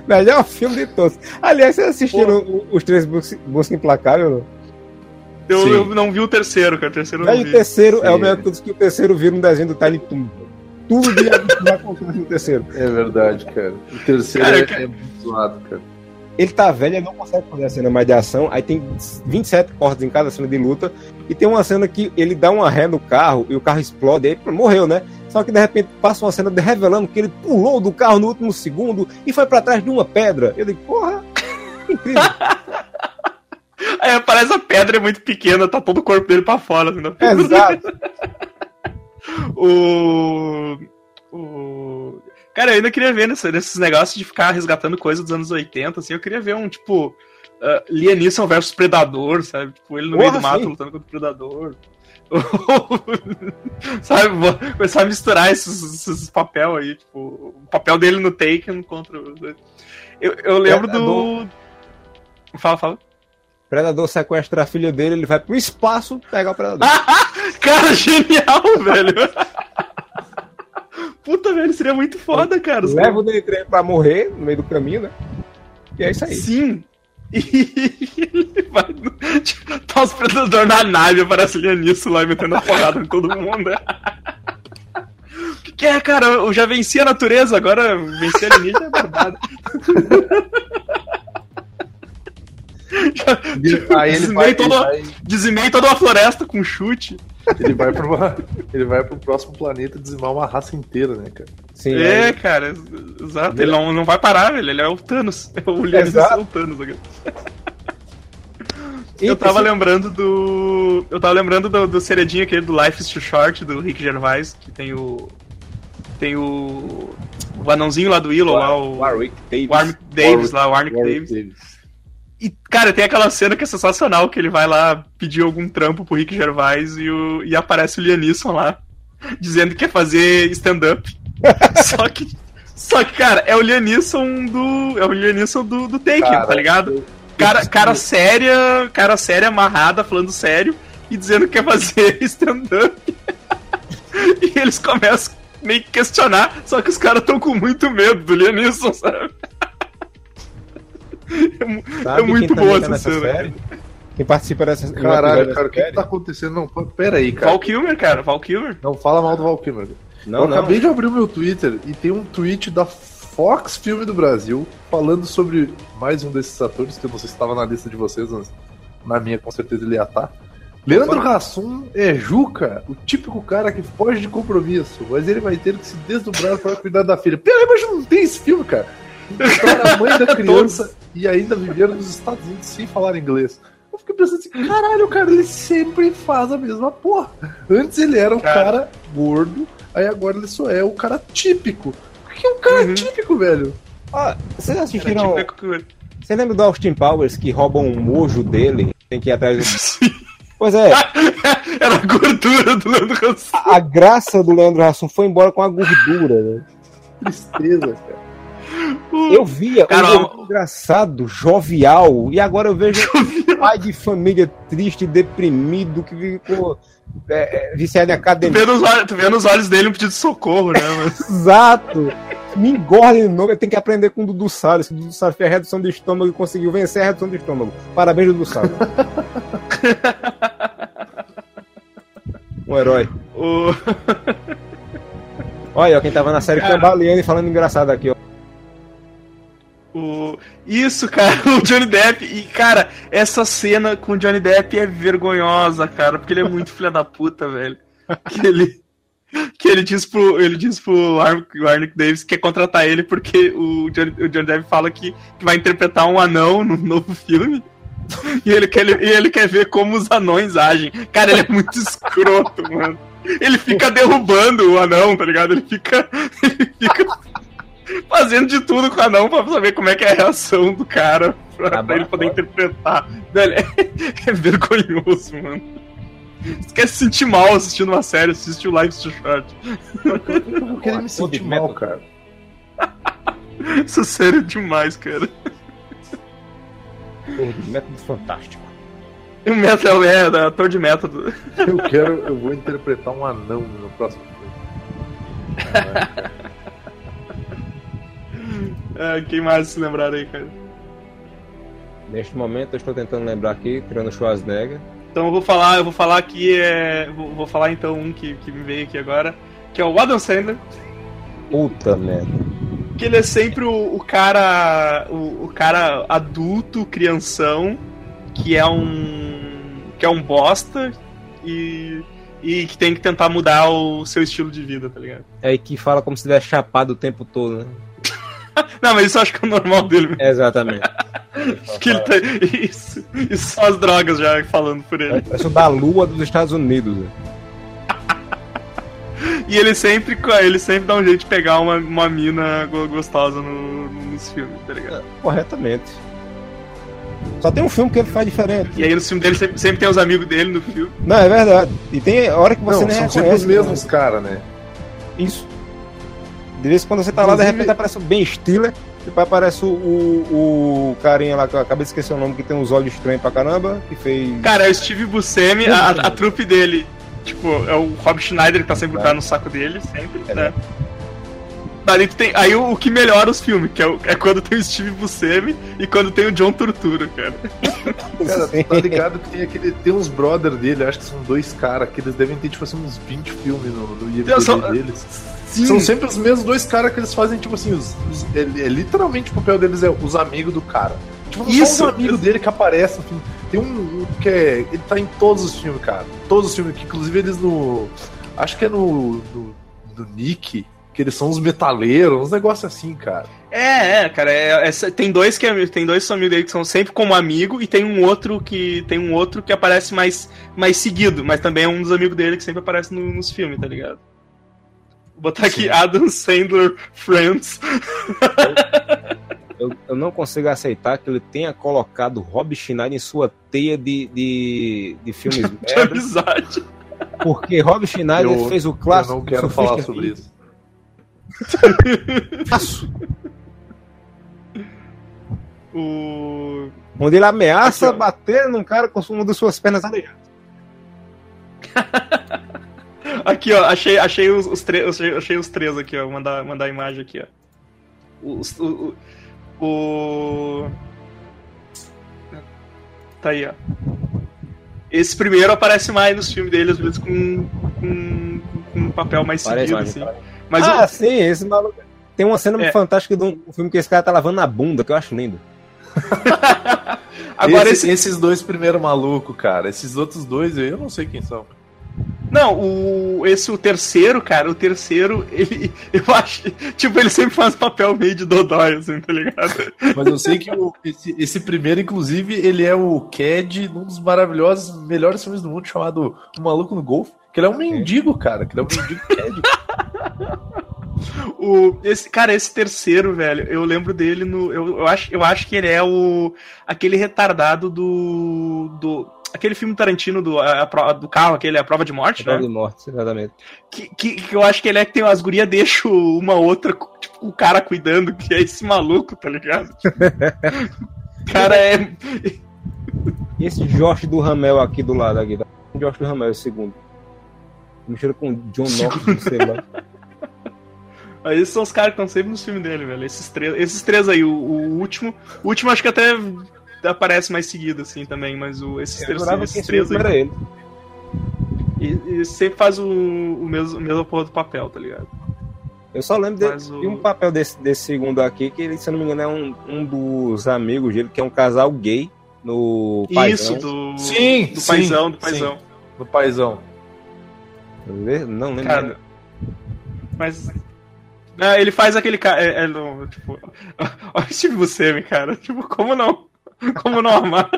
Melhor filme de todos. Aliás, vocês assistiram Pô. os três Busca Implacável? Eu, eu, não vi o terceiro, cara. O terceiro não vi. O terceiro Sim. é o mesmo que o terceiro vira um desenho do Tiny Toon. Tudo de acontece no terceiro. É verdade, cara. O terceiro cara, é, cara... é muito zoado, cara. Ele tá velho, ele não consegue fazer a cena mais de ação. Aí tem 27 cortes em cada cena de luta. E tem uma cena que ele dá uma ré no carro e o carro explode. Aí morreu, né? Só que de repente passa uma cena revelando que ele pulou do carro no último segundo e foi para trás de uma pedra. Eu digo, porra, incrível. [laughs] Aí parece a pedra é muito pequena, tá todo o corpo dele pra fora. Assim, Exato. [laughs] o. O. Cara, eu ainda queria ver nesse, nesses negócios de ficar resgatando coisas dos anos 80, assim, eu queria ver um, tipo, uh, Liam Neeson versus Predador, sabe? Tipo, ele no Porra, meio do mato sim. lutando contra o Predador. [laughs] sabe, começar a misturar esses, esses papel aí, tipo, o papel dele no Taken contra. Eu, eu lembro do. Fala, fala. Predador sequestra a filha dele, ele vai pro espaço pegar o Predador. [laughs] cara, genial, velho! Puta, velho, seria muito foda, cara. Leva o Daytrem pra morrer no meio do caminho, né? E é isso aí. Sim. E ele vai. Tá os predadores na nave, aparece nisso lá metendo a porrada em todo mundo. O que, que é, cara? Eu já venci a natureza, agora vencer a alienígena é barbado. Aí ele vai, toda, vai... dizimei toda uma floresta com chute. Ele vai, pro, ele vai pro próximo planeta dizimar uma raça inteira, né, cara? Sim, é, é. cara, exato. Ele não, não vai parar, velho. Ele é o Thanos. [laughs] É o é o Thanos. Eu tava lembrando do. Eu tava lembrando do, do seredinho aquele do Life is Too Short, do Rick Gervais, que tem o. Tem o. O anãozinho lá do Willow, lá, o. Warwick Davis. Warwick Davis, Warwick, lá, o Warwick, Warwick Davis. Davis. E, cara, tem aquela cena que é sensacional, que ele vai lá pedir algum trampo pro Rick Gervais e, o, e aparece o Lianisson lá, dizendo que quer fazer stand-up. [laughs] só que, só que, cara, é o Lianisson do. É o Lianisson do, do Taken, cara, tá ligado? Cara, cara séria, cara séria, amarrada, falando sério, e dizendo que quer fazer [laughs] stand-up. e eles começam meio que questionar, só que os caras estão com muito medo do Lianisson, sabe? É, é muito boa essa cena. Série? Quem participa dessa Caralho, cara, o que, que tá acontecendo? Não, pera aí, cara. Val Kilmer, cara, Val Kilmer. Não fala mal do Val Kilmer. Não, Eu não. acabei de abrir o meu Twitter e tem um tweet da Fox Filme do Brasil falando sobre mais um desses atores, que eu não sei se estava na lista de vocês, mas na minha com certeza ele ia estar. Tá. Leandro Hassum é Juca, o típico cara que foge de compromisso, mas ele vai ter que se desdobrar para cuidar da filha. Pera, mas não tem esse filme, cara. Então, a mãe da [laughs] criança e ainda viveram nos Estados Unidos sem falar inglês. Eu fiquei pensando assim, caralho, cara, ele sempre faz a mesma porra. Antes ele era um cara, cara gordo, aí agora ele só é o cara típico. Que é um cara uhum. típico, velho. Ah, vocês assistiram. Você lembra do Austin Powers que roubam um mojo dele? Tem que ir atrás do. [laughs] Pois é. [laughs] Era a gordura do Leandro Hassum. A, a graça do Leandro Hassum foi embora com a gordura, né? Tristeza, cara. Eu via um engraçado, jovial, e agora eu vejo um pai de família triste, deprimido, que ficou é, é viciado em academia. Tu vê, nos olhos, tu vê nos olhos dele um pedido de socorro, né? Exato! Me engorda de novo, eu tenho que aprender com o Dudu Salles. O Dudu Salles fez a redução de estômago e conseguiu vencer a redução de estômago. Parabéns, Dudu Salles. [laughs] um herói. O... Olha, quem tava na série Cara... cambaleando e falando engraçado aqui, ó. O... Isso, cara, [laughs] o Johnny Depp. E, cara, essa cena com o Johnny Depp é vergonhosa, cara, porque ele é muito filha da puta, velho. Que ele. Que ele diz pro, ele diz pro Arnick Davis que quer contratar ele porque o Johnny, o Johnny Depp fala que, que vai interpretar um anão no novo filme. E ele, quer, e ele quer ver como os anões agem. Cara, ele é muito escroto, mano. Ele fica derrubando o anão, tá ligado? Ele fica. [laughs] Ele fica fazendo de tudo com o anão pra saber como é que é a reação do cara, pra, tá pra ele poder interpretar. Velho, [laughs] é, é, vergonhoso, mano. Você quer se sentir mal assistindo uma série, assistir o Live to Short. Eu queria me sentir mal, cara. [laughs] Isso é sério demais, cara. método fantástico. O método é, é ator de método. Eu quero, eu vou interpretar um anão no próximo filme. [laughs] É, quem mais se lembrar aí, cara? Neste momento eu estou tentando lembrar aqui, tirando Schwarzenegger. Então eu vou falar, eu vou falar aqui, é, vou, vou falar então um que, que me veio aqui agora, que é o Adam Sandler. Puta merda. Que ele é sempre o, o cara, o, o, cara adulto, crianção, que é um que é um bosta e e que tem que tentar mudar o seu estilo de vida, tá ligado? É, e que fala como se tivesse chapado o tempo todo, né? [laughs] Não, mas isso eu acho que é o normal dele. Mesmo. Exatamente. [laughs] que ele tá... Isso. Isso são as drogas já falando por ele. Parece o da lua dos Estados Unidos. Né? e ele sempre, ele sempre dá um jeito de pegar uma, uma mina gostosa no, nos filmes, tá ligado? Corretamente. Só tem um filme que ele faz diferente. E aí no filme dele sempre, sempre tem os amigos dele no filme. Não, é verdade. E tem hora que você não, nem são sempre os mesmos caras, né? Isso. De vez em quando você tá Inclusive... lá, de repente aparece o Ben Stiller, depois aparece o, o, o carinha lá, que eu acabei de esquecer o nome, que tem uns olhos estranhos pra caramba, que fez. Cara, é o Steve Buscemi, a, a trupe dele. Tipo, é o Rob Schneider que tá sempre é. no saco dele, sempre, é, né? Daí tem, aí o, o, que melhora os filmes, que é, o, é, quando tem o Steve Buscemi e quando tem o John Turturro, cara. Cara, tá ligado que tem aquele. Tem uns brother dele, acho que são dois caras, que eles devem ter, tipo assim, uns 20 filmes no, no IMDb só, deles. Sim. São sempre os mesmos dois caras que eles fazem, tipo assim, os, os é, é, literalmente o papel deles é os amigos do cara. Tipo, Isso, só um amigo dele que aparece no filme. Tem um, um, que é. Ele tá em todos os filmes, cara. Todos os filmes, que inclusive eles no. Acho que é no. no, no Nick que eles são uns metaleiros, uns negócios assim, cara. É, é, cara, é, é, tem dois que tem dois amigos dele que são sempre como amigo e tem um outro que tem um outro que aparece mais mais seguido, mas também é um dos amigos dele que sempre aparece no, nos filmes, tá ligado? Vou botar Sim. aqui Adam Sandler Friends. eu, eu, não consigo aceitar que ele tenha colocado Rob Schneider em sua teia de, de, de filmes [laughs] de amizade. Porque Rob Schneider eu, fez o clássico. Eu não quero falar sobre isso. [laughs] Faço. o... Onde ele ameaça aqui, bater num cara com uma de suas pernas aleijadas. [laughs] aqui, ó, achei, achei os, os três. Achei, achei, os três aqui, ó. Mandar, mandar a imagem aqui, ó. o, o, o... Tá aí, ó. Esse primeiro aparece mais nos filmes dele, às vezes com, com, com um papel mais parece seguido, mais, assim. Mas ah, o... sim, esse maluco. Tem uma cena é. fantástica de um filme que esse cara tá lavando na bunda, que eu acho lindo. [laughs] Agora esse, esse... esses dois primeiros malucos, cara, esses outros dois eu não sei quem são. Não, o, esse o terceiro, cara, o terceiro, [laughs] ele, eu acho, tipo, ele sempre faz papel meio de dodói, assim, tá ligado? Mas eu sei que o, esse, esse, primeiro, inclusive, ele é o Cad num dos maravilhosos, melhores filmes do mundo, chamado O Maluco no Golfe, que ele é um mendigo, cara, que ele é um mendigo [laughs] Cad. O, esse, cara, esse terceiro, velho, eu lembro dele no. Eu, eu, acho, eu acho que ele é o. aquele retardado do. do aquele filme Tarantino do, a, a, do carro, aquele A Prova de Morte, a né? Prova de Morte, exatamente. Que, que, que, eu acho que ele é que tem as gurias deixam uma outra, tipo, o cara cuidando, que é esse maluco, tá ligado? [laughs] cara é. E esse Josh do Ramel aqui do lado aqui, tá? Josh do Ramel, o segundo. Mexendo com John Knox, sei lá. [laughs] Mas esses são os caras que estão sempre nos filmes dele, velho. Esses três, esses três aí, o, o, último. O último acho que até aparece mais seguido, assim, também, mas o, esses, três, esses três aí. Era ele. E, e, sempre faz o, o mesmo, o mesmo porra do papel, tá ligado? Eu só lembro de, o... de, um papel desse, desse segundo aqui, que ele, se eu não me engano, é um, um dos amigos dele, que é um casal gay no Isso, do. Sim, do sim, paizão, do paizão. Sim, do paizão. Não lembro. Cara, mas é, ele faz aquele cara. É, é, tipo, [laughs] olha o Steve Buscemi, cara. Tipo, como não? [laughs] Como não amar?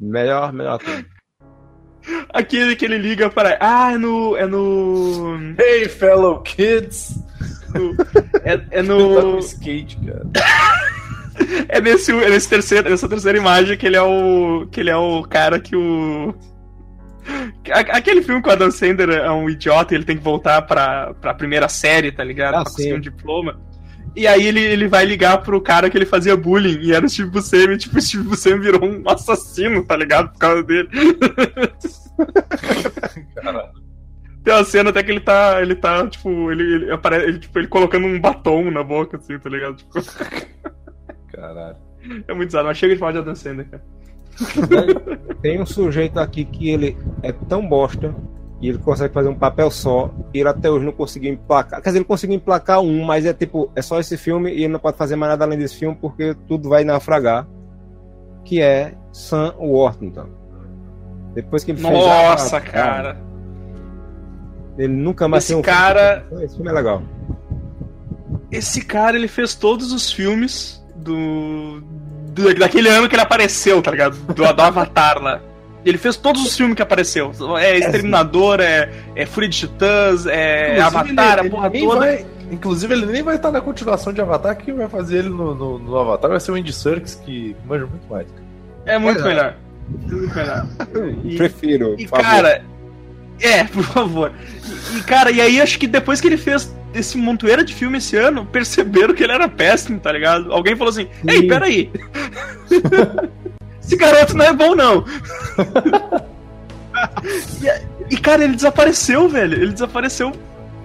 melhor, melhor Aquele que ele liga para. Ah, é no. É no. Hey, fellow kids! é, é no. skate, cara. [laughs] é nesse, é nesse terceiro, nessa terceira imagem que ele é o. que ele é o cara que o Aquele filme com o Adam Sandler é um idiota e ele tem que voltar pra, pra primeira série, tá ligado? Ah, pra conseguir um diploma. E aí ele, ele vai ligar pro cara que ele fazia bullying, e era o Steve Buscemi, e tipo, o Steve Buscemi virou um assassino, tá ligado? Por causa dele. [laughs] Tem uma cena até que ele tá, ele tá, tipo, ele, ele, aparece, ele, tipo, ele colocando um batom na boca, assim, tá ligado? Tipo... [laughs] Caralho. É muito bizarro, mas chega de falar de Adam Sandler, cara. Tem um sujeito aqui que ele é tão bosta e ele consegue fazer um papel só e ele até hoje não conseguiu emplacar. Quer dizer, ele conseguiu emplacar um, mas é tipo, é só esse filme e ele não pode fazer mais nada além desse filme porque tudo vai naufragar. Que é Sam Worthington. Depois que ele Nossa, fez Nossa, cara. Ele nunca mais Esse um cara. Filme. Esse filme é legal. Esse cara, ele fez todos os filmes do do, daquele ano que ele apareceu, tá ligado? Do, do Avatar lá. [laughs] Ele fez todos os filmes que apareceu. É Exterminador, é, é Fúria de Titãs, é inclusive, Avatar, ele, a porra toda. Vai, inclusive, ele nem vai estar na continuação de Avatar. Quem vai fazer ele no, no, no Avatar vai ser o Andy Serkis, que manja muito mais. É muito é. melhor. É muito melhor. E, Prefiro. E, cara. É, por favor. E, e, cara, e aí acho que depois que ele fez esse montoeira de filme esse ano perceberam que ele era péssimo, tá ligado? Alguém falou assim: Ei, peraí. [laughs] esse garoto não é bom, não. [laughs] e, e, cara, ele desapareceu, velho. Ele desapareceu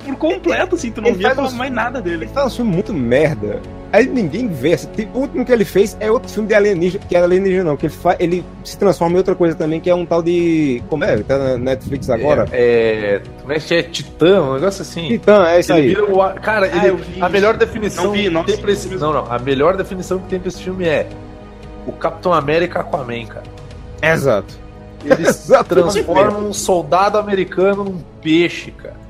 por completo, assim. Tu não ele via falar mais nada dele. Ele faz um filme muito merda. Aí ninguém vê. Assim, o último que ele fez é outro filme de alienígena, que é alienígena não, que ele, fa... ele se transforma em outra coisa também, que é um tal de. Como é? Tá na Netflix agora? É. é como é que é? Titã, um negócio assim. Titã, é isso ele aí. O... Cara, ah, ele... a melhor definição não vi, que tem pra esse... Não, não. A melhor definição que tem pra esse filme é o Capitão América Aquaman, cara. Exato. Eles [laughs] transformam um soldado americano num peixe, cara.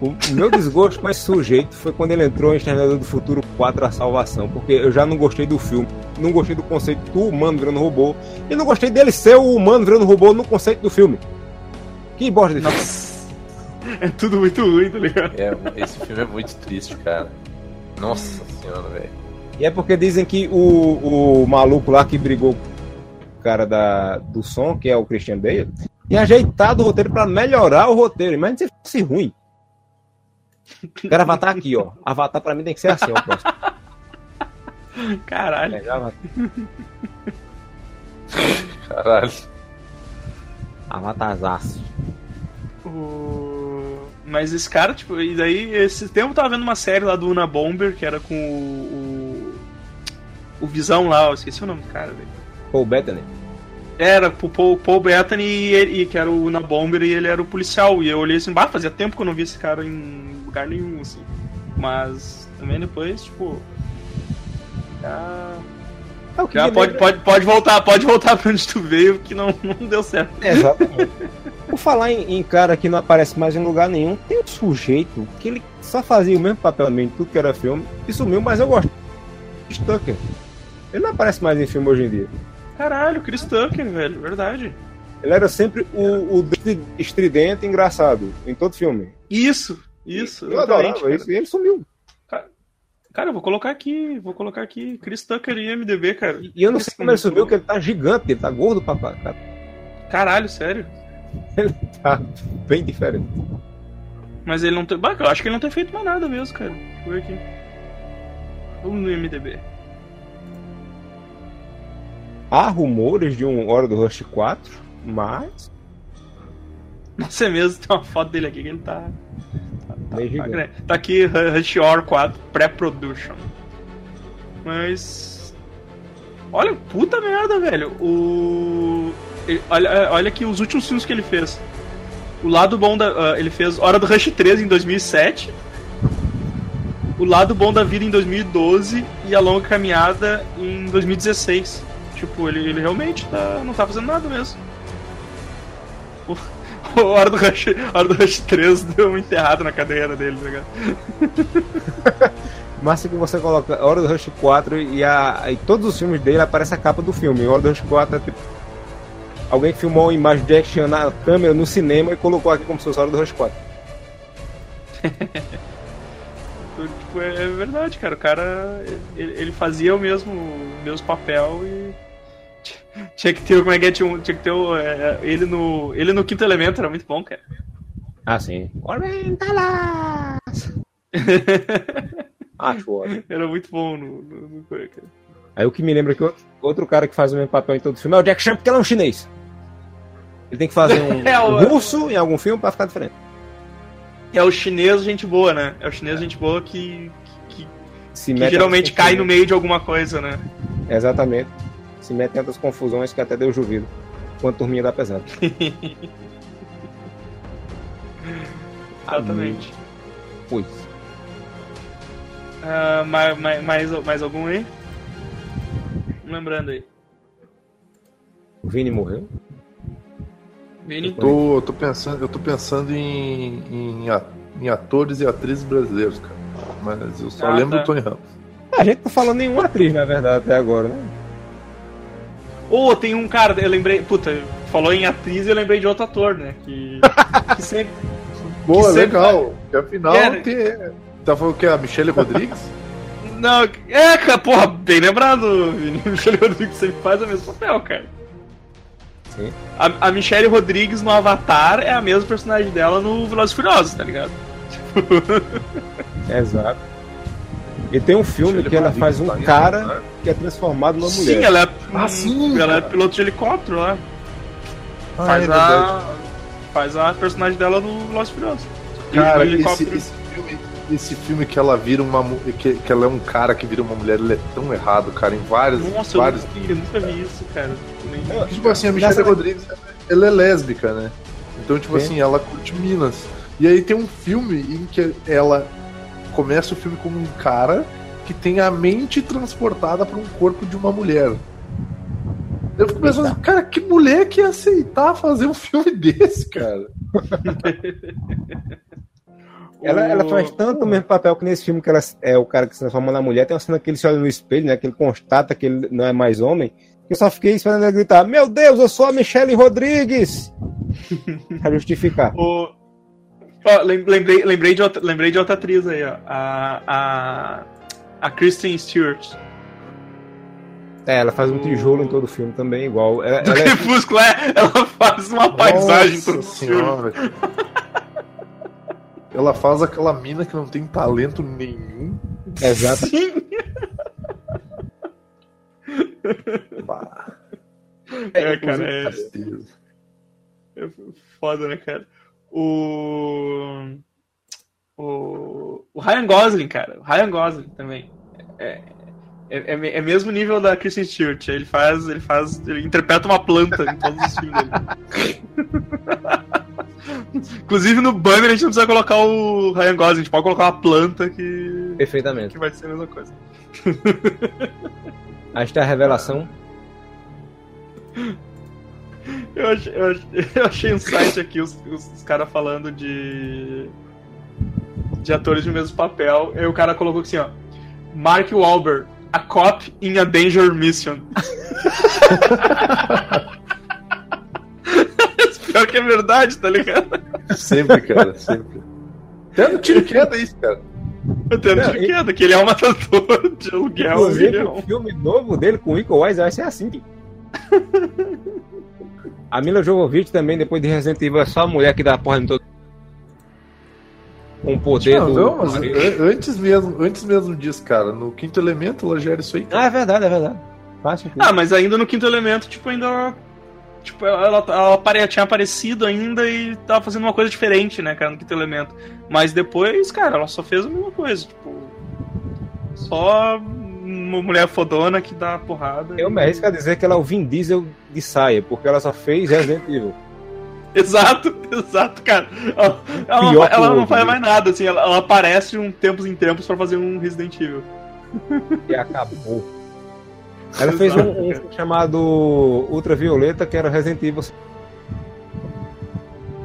O meu desgosto com esse sujeito foi quando ele entrou em Exterminador do Futuro 4 A Salvação, porque eu já não gostei do filme, não gostei do conceito do humano virando robô, e não gostei dele ser o humano virando robô no conceito do filme. Que bosta de filme. É tudo muito ruim, tá ligado? É, esse filme é muito triste, cara. Nossa senhora, velho. E é porque dizem que o, o maluco lá que brigou com o cara da, do som, que é o Christian Bale, tinha ajeitado o roteiro pra melhorar o roteiro. Imagina se fosse ruim. Quero Avatar aqui, ó. Avatar pra mim tem que ser assim, ó. Caralho. É, Caralho. Avatarzaço. O... Mas esse cara, tipo, e daí, esse tempo eu tava vendo uma série lá do Una Bomber, que era com o. O, Visão lá, eu esqueci o nome do cara, velho. Paul Bettany. Era, o Paul, Paul Bettany, e, e, que era o Una Bomber, e ele era o policial. E eu olhei assim, bah, fazia tempo que eu não vi esse cara em lugar nenhum, assim. Mas também depois, tipo. Já. É já pode, pode, pode voltar, pode voltar pra onde tu veio, que não, [laughs] não deu certo. É, exatamente. Por falar em, em, cara que não aparece mais em lugar nenhum, tem um sujeito que ele só fazia o mesmo papel em tudo que era filme, e sumiu, mas eu gosto. Chris Tucker. Ele não aparece mais em filme hoje em dia. Caralho, Chris Tucker, velho, verdade. Ele era sempre o, o estridente engraçado em todo filme. Isso, isso. Eu adorava isso, e ele sumiu. Cara, eu vou colocar aqui, vou colocar aqui Chris Tucker em MDB, cara. E eu não sei como ele subiu, porque ele tá gigante, ele tá gordo pra cara. Caralho, sério? Ele tá bem diferente. Mas ele não tem. Bah, eu acho que ele não tem feito mais nada mesmo, cara. Vou ver aqui. Vamos no MDB. Há rumores de um Hora do Rush 4, mas. Nossa, é mesmo, tem uma foto dele aqui que ele tá. Tá, tá, tá aqui Rush Hour 4 Pré-Production. Mas. Olha, puta merda, velho. O. Olha, olha aqui os últimos filmes que ele fez. O lado bom da. Uh, ele fez Hora do Rush 3 em 2007. O lado bom da vida em 2012 e a longa caminhada em 2016. Tipo, ele, ele realmente tá, não tá fazendo nada mesmo. O [laughs] Hora do Rush, Hora do Rush 3 deu um enterrado na cadeira dele, tá ligado? [laughs] Massa que você coloca Hora do Rush 4 e, a, e todos os filmes dele aparece a capa do filme. Hora do Rush 4 é tipo. Alguém filmou uma imagem de action na câmera no cinema e colocou aqui como se fosse Hora do Rush 4. [laughs] tipo, é, é verdade, cara. O cara ele, ele fazia o mesmo, o mesmo papel e tinha que ter, como é que é, tinha, que ter o, é, ele, no, ele no quinto elemento, era muito bom, cara. Ah, sim. Orientalas! [laughs] Acho ótimo. Era muito bom no, no, no cara. Aí o que me lembra que outro, outro cara que faz o mesmo papel em todo filme é o Jack Chan, porque ele é um chinês. Ele tem que fazer um, [laughs] é o... um russo em algum filme pra ficar diferente. É o chinês gente boa, né? É o chinês gente boa que, que, que, que geralmente cai no meio de alguma coisa, né? Exatamente se mete em tantas confusões que até deu juízo. Quanto turminha da pesada. [laughs] Exatamente. Pois. Uh, mais, mais, mais algum aí? Lembrando aí. O Vini morreu? Vini? Eu tô, eu tô pensando, eu tô pensando em, em, em atores e atrizes brasileiros, cara. Mas eu só ah, lembro tá. do Tony Ramos. A gente tá falando em uma atriz, na verdade, até agora, né? Ou oh, tem um cara, eu lembrei, puta, falou em atriz e eu lembrei de outro ator, né? Que, [laughs] que sempre. Boa, que legal. Que afinal é, tem. Tá falando que é a Michelle Rodrigues? [laughs] Não, é, cara, porra, bem lembrado, [laughs] Michelle Rodrigues sempre faz o mesmo papel, cara. Sim. A, a Michelle Rodrigues no Avatar é a mesma personagem dela no Velozes Furiosos, tá ligado? Exato. E tem um filme que ela faz um cara né? que é transformado numa mulher. Sim, ela é, ah, sim, ela é piloto de helicóptero lá. Ah, faz, é a, faz a personagem dela no Lost Furiosos. Cara, esse, esse, filme, esse filme que ela vira uma que, que ela é um cara que vira uma mulher, ele é tão errado, cara, em vários, Nossa, vários eu, nunca, eu nunca vi isso, cara. É, tipo assim, a Michelle Rodrigues, ela é lésbica, né? Então, tipo Sim. assim, ela curte Minas. E aí tem um filme em que ela começa o filme como um cara que tem a mente transportada para um corpo de uma mulher. Eu fico pensando, cara, que mulher que ia aceitar fazer um filme [laughs] desse, cara? ela, ela faz tanto o mesmo papel que nesse filme que ela é o cara que se transforma na mulher. Tem uma cena que ele se olha no espelho, né? Que ele constata que ele não é mais homem. Eu só fiquei esperando ele gritar: Meu Deus, eu sou a Michelle Rodrigues! [laughs] pra justificar. O, Ó, lembrei, lembrei, de outra, lembrei de outra atriz aí, ó. A, a, a Kristen Stewart. É, ela faz um tijolo em todo o filme também, igual. Ela, Do ela Crepúsculo, é... ela faz uma paisagem todo senhora. filme. ela faz aquela mina que não tem talento nenhum. Exato. é, cara, é... é foda, né, cara? O... o. O Ryan Gosling, cara. O Ryan Gosling também. É, é, é, é mesmo nível da Kristen Stewart. Ele faz. Ele faz. Ele interpreta uma planta em todos os filmes dele. [laughs] Inclusive no banner a gente não precisa colocar o Ryan Gosling, a gente pode colocar uma planta que. Perfeitamente. Que vai ser a mesma coisa. Esta é a revelação. [laughs] Eu achei, [laughs] eu achei, um site aqui, os, os, caras falando de. de atores de mesmo papel. E o cara colocou assim, ó. Mark Wahlberg, a cop in a danger mission. [laughs] Pior que é verdade, tá ligado? Sempre, cara, sempre. Até no tiro queda isso, cara. Até no tiro queda, que ele é um matador de aluguel. Inclusive, é o filme novo dele com o Iko Wise vai ser assim. A Mila Jovovich também, depois de Resident Evil, é só a mulher que dá a porra em todo. Com o poder não, do. Não, mas antes mesmo, antes mesmo disso, cara, no quinto elemento ela gera isso aí. Cara. Ah, é verdade, é verdade. Fácil, ah, mas ainda no quinto elemento, tipo, ainda. Tipo, ela, ela, ela tinha aparecido ainda e tava fazendo uma coisa diferente, né, cara, no quinto elemento. Mas depois, cara, ela só fez a mesma coisa, tipo. Só uma mulher fodona que dá porrada. Eu e... me arrisco a dizer que ela é o Vin Diesel de saia, porque ela só fez Resident Evil. [laughs] Exato, exato, cara. Ela, ela, não, ela não, faz mais nada, assim, ela, ela aparece um tempos em tempos para fazer um Resident Evil. E acabou. [laughs] Ela fez um, um, chamado Ultravioleta, que era Resident Evil.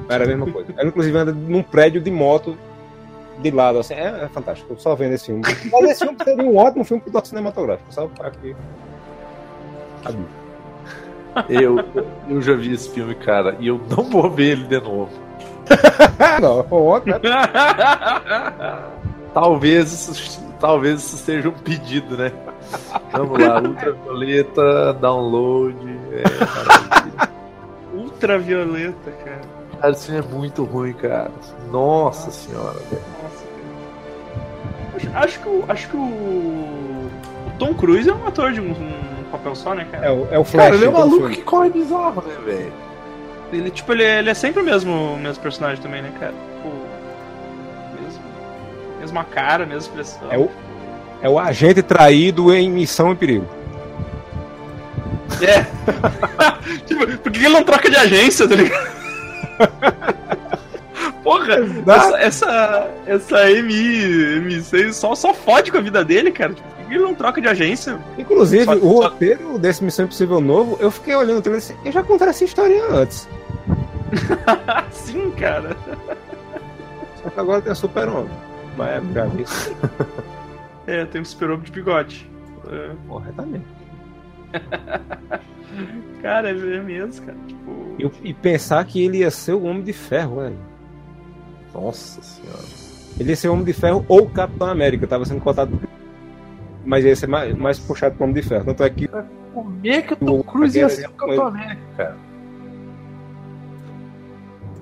Era a mesma coisa. Ela, inclusive, anda num prédio de moto de lado, assim. É, é fantástico. Só vendo esse filme. Mas esse filme seria um ótimo filme pro cinematográfico. Só aqui. Eu, eu já vi esse filme, cara, e eu não vou ver ele de novo. [laughs] não, foi ótimo. Né? [laughs] talvez, talvez isso seja um pedido, né? Vamos lá, ultravioleta, download. É, [laughs] ultravioleta, cara. Cara, esse filme é muito ruim, cara. Nossa senhora, velho. Acho, acho, que, o, acho que o, o Tom Cruise é um ator de um, um papel só, né, cara? É o, é o Flash. Cara, ele é um maluco que corre bizarro, né, velho? Ele, tipo, ele, ele é sempre o mesmo, mesmo personagem também, né, cara? Tipo, mesmo, mesma cara, mesma expressão. É o, é o agente traído em missão e perigo. É. [laughs] tipo, por que ele não troca de agência, tá ligado? Porra, essa, essa, essa MI, MI6 só, só fode com a vida dele, cara. Tipo, por que ele não troca de agência? Inclusive, só, o só... roteiro desse Missão Impossível novo, eu fiquei olhando o trailer assim, eu já contei essa história antes. [laughs] Sim, cara. Só que agora tem a Super-Homem. Mas é gravíssimo. [laughs] é, tem um Super-Homem de bigode. É. Corretamente. [laughs] cara, é mesmo, cara. Tipo... E, e, pensar que ele ia ser o Homem de Ferro, velho. Nossa senhora. Ele ia ser o Homem de Ferro ou Capitão América, tava sendo cotado. Mas ia ser mais, mais puxado pro Homem de Ferro. Tanto é que. Como é que o Tom Cruise ia ser o Capitão América, cara?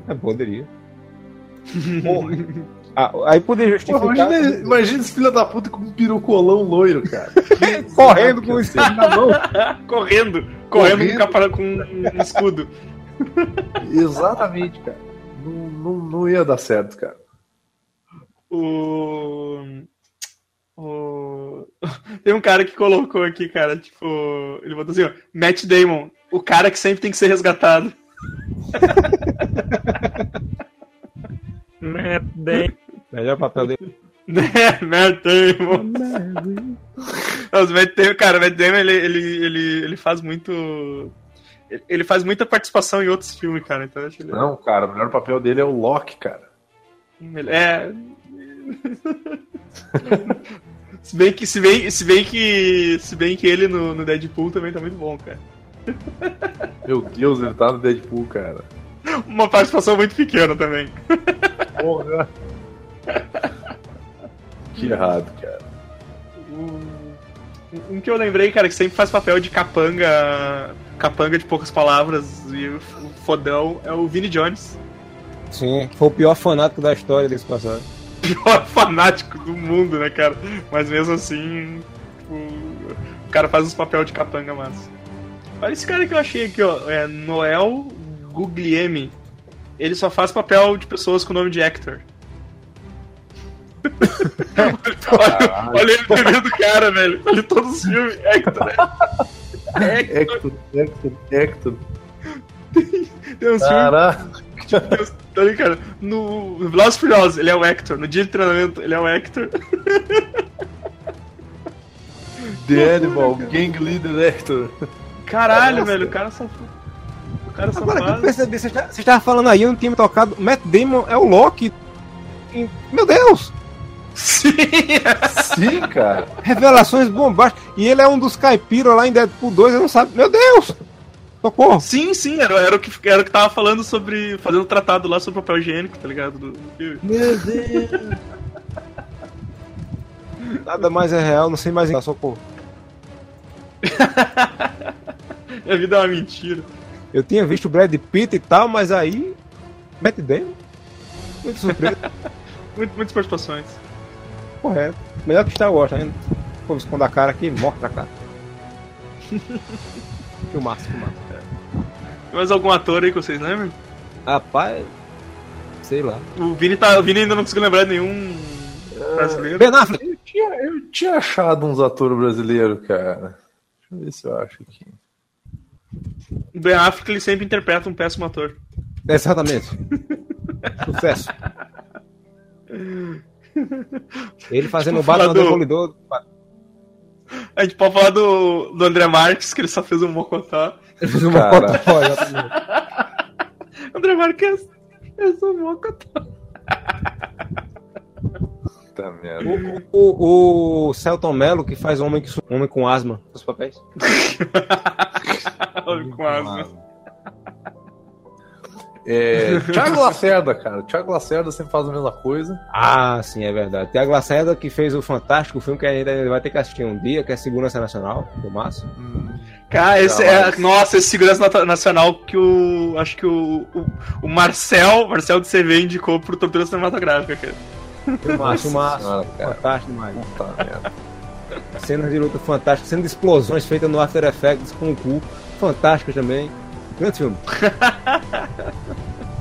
É, poderia. [laughs] Ah, aí poderia justificar. Pô, imagina, imagina esse filho da puta com um pirucolão loiro, cara. [laughs] correndo com o escudo na mão. [laughs] correndo. Correndo, correndo. com um escudo. [laughs] Exatamente, cara. Não, não, não ia dar certo, cara. O. O... Tem um cara que colocou aqui, cara, tipo, ele botou assim, ó, Matt Damon, o cara que sempre tem que ser resgatado. Matt Damon. Melhor papel dele. Matt Damon. Os Matt Damon, cara, Matt Damon, ele, ele, ele, ele faz muito... Ele faz muita participação em outros filmes, cara. Então acho ele... Não, cara, o melhor papel dele é o Loki, cara. É. [laughs] se bem que, se bem, se bem que, se bem que ele no, no Deadpool também tá muito bom, cara. Meu Deus, ele tá no Deadpool, cara. Uma participação muito pequena também. [laughs] Porra. Que errado, cara. Um, um que eu lembrei, cara, que sempre faz papel de capanga. Capanga de poucas palavras e o fodão é o Vini Jones. Sim, foi o pior fanático da história desse passado. [laughs] Pior fanático do mundo, né, cara? Mas mesmo assim, tipo, o cara faz uns papel de capanga massa. Olha esse cara que eu achei aqui, ó. É Noel Guglielmi. Ele só faz papel de pessoas com nome de Hector. olha, olha ele bebendo do cara, velho. Olha todos os filmes. Hector, né? Hector, Hector, Hector. Tem, tem uns Caraca. filmes. Tá ali, cara. No Velozes Furiosos, ele é o Hector. No dia de treinamento, ele é o Hector. The Animal, Gang Leader Hector. Caralho, Nossa. velho. O cara só. O cara só Agora que eu faz. percebi, você está- você estava falando aí, eu não tinha me tocado. Matt Damon é o Loki. E- Meu Deus! Sim! Sim, cara. Revelações bombásticas. E ele é um dos caipiras lá em Deadpool 2, eu não sabe. Meu Deus! Socorro! Sim, sim, era, era, o que, era o que tava falando sobre. fazendo tratado lá sobre papel higiênico, tá ligado? Do, do filme. Meu Deus! Nada mais é real, não sei mais. Socorro. [laughs] Minha vida é uma mentira. Eu tinha visto o Brad Pitt e tal, mas aí. Matt Damon? Muito surpresa. [laughs] Muito, muitas participações. Correto. Melhor que Star Wars ainda. Pô, esconda a cara aqui, mostra a cara. filmaço, filmaço. Tem mais algum ator aí que vocês lembram? Rapaz. Sei lá. O Vini, tá, o Vini ainda não conseguiu lembrar de nenhum brasileiro. Ben Affleck. Eu tinha, eu tinha achado uns atores brasileiros, cara. Deixa eu ver se eu acho aqui. O Ben Affleck ele sempre interpreta um péssimo ator. Exatamente. [laughs] Sucesso. Ele fazendo o Tipo, Batman do- Demolidor. A gente pode falar do, do André Marques, que ele só fez um mocotó. Uma Cara. foto- ó, exatamente. André Marques fez um mocotó. [laughs] Puta merda. o, o Celton Mello, que faz homem, que, homem com asma nos papéis. [laughs] Com asma. É, Thiago Lacerda, cara. Thiago Lacerda sempre faz a mesma coisa. Ah, sim, é verdade. Tem a Lacerda que fez o fantástico filme que ainda vai ter que assistir um dia, que é Segurança Nacional, do Márcio. Cara, esse é. Nossa, esse segurança nacional que o. Acho que o. O, o Marcel, Marcel de CV indicou pro tortura cinematográfica, cara. Filmaço, filmaço. senhora, cara. Fantástico demais. Puta merda. Cenas de luta fantásticas, cenas de explosões feitas no After Effects com o cu. Fantástico também. Grande filme.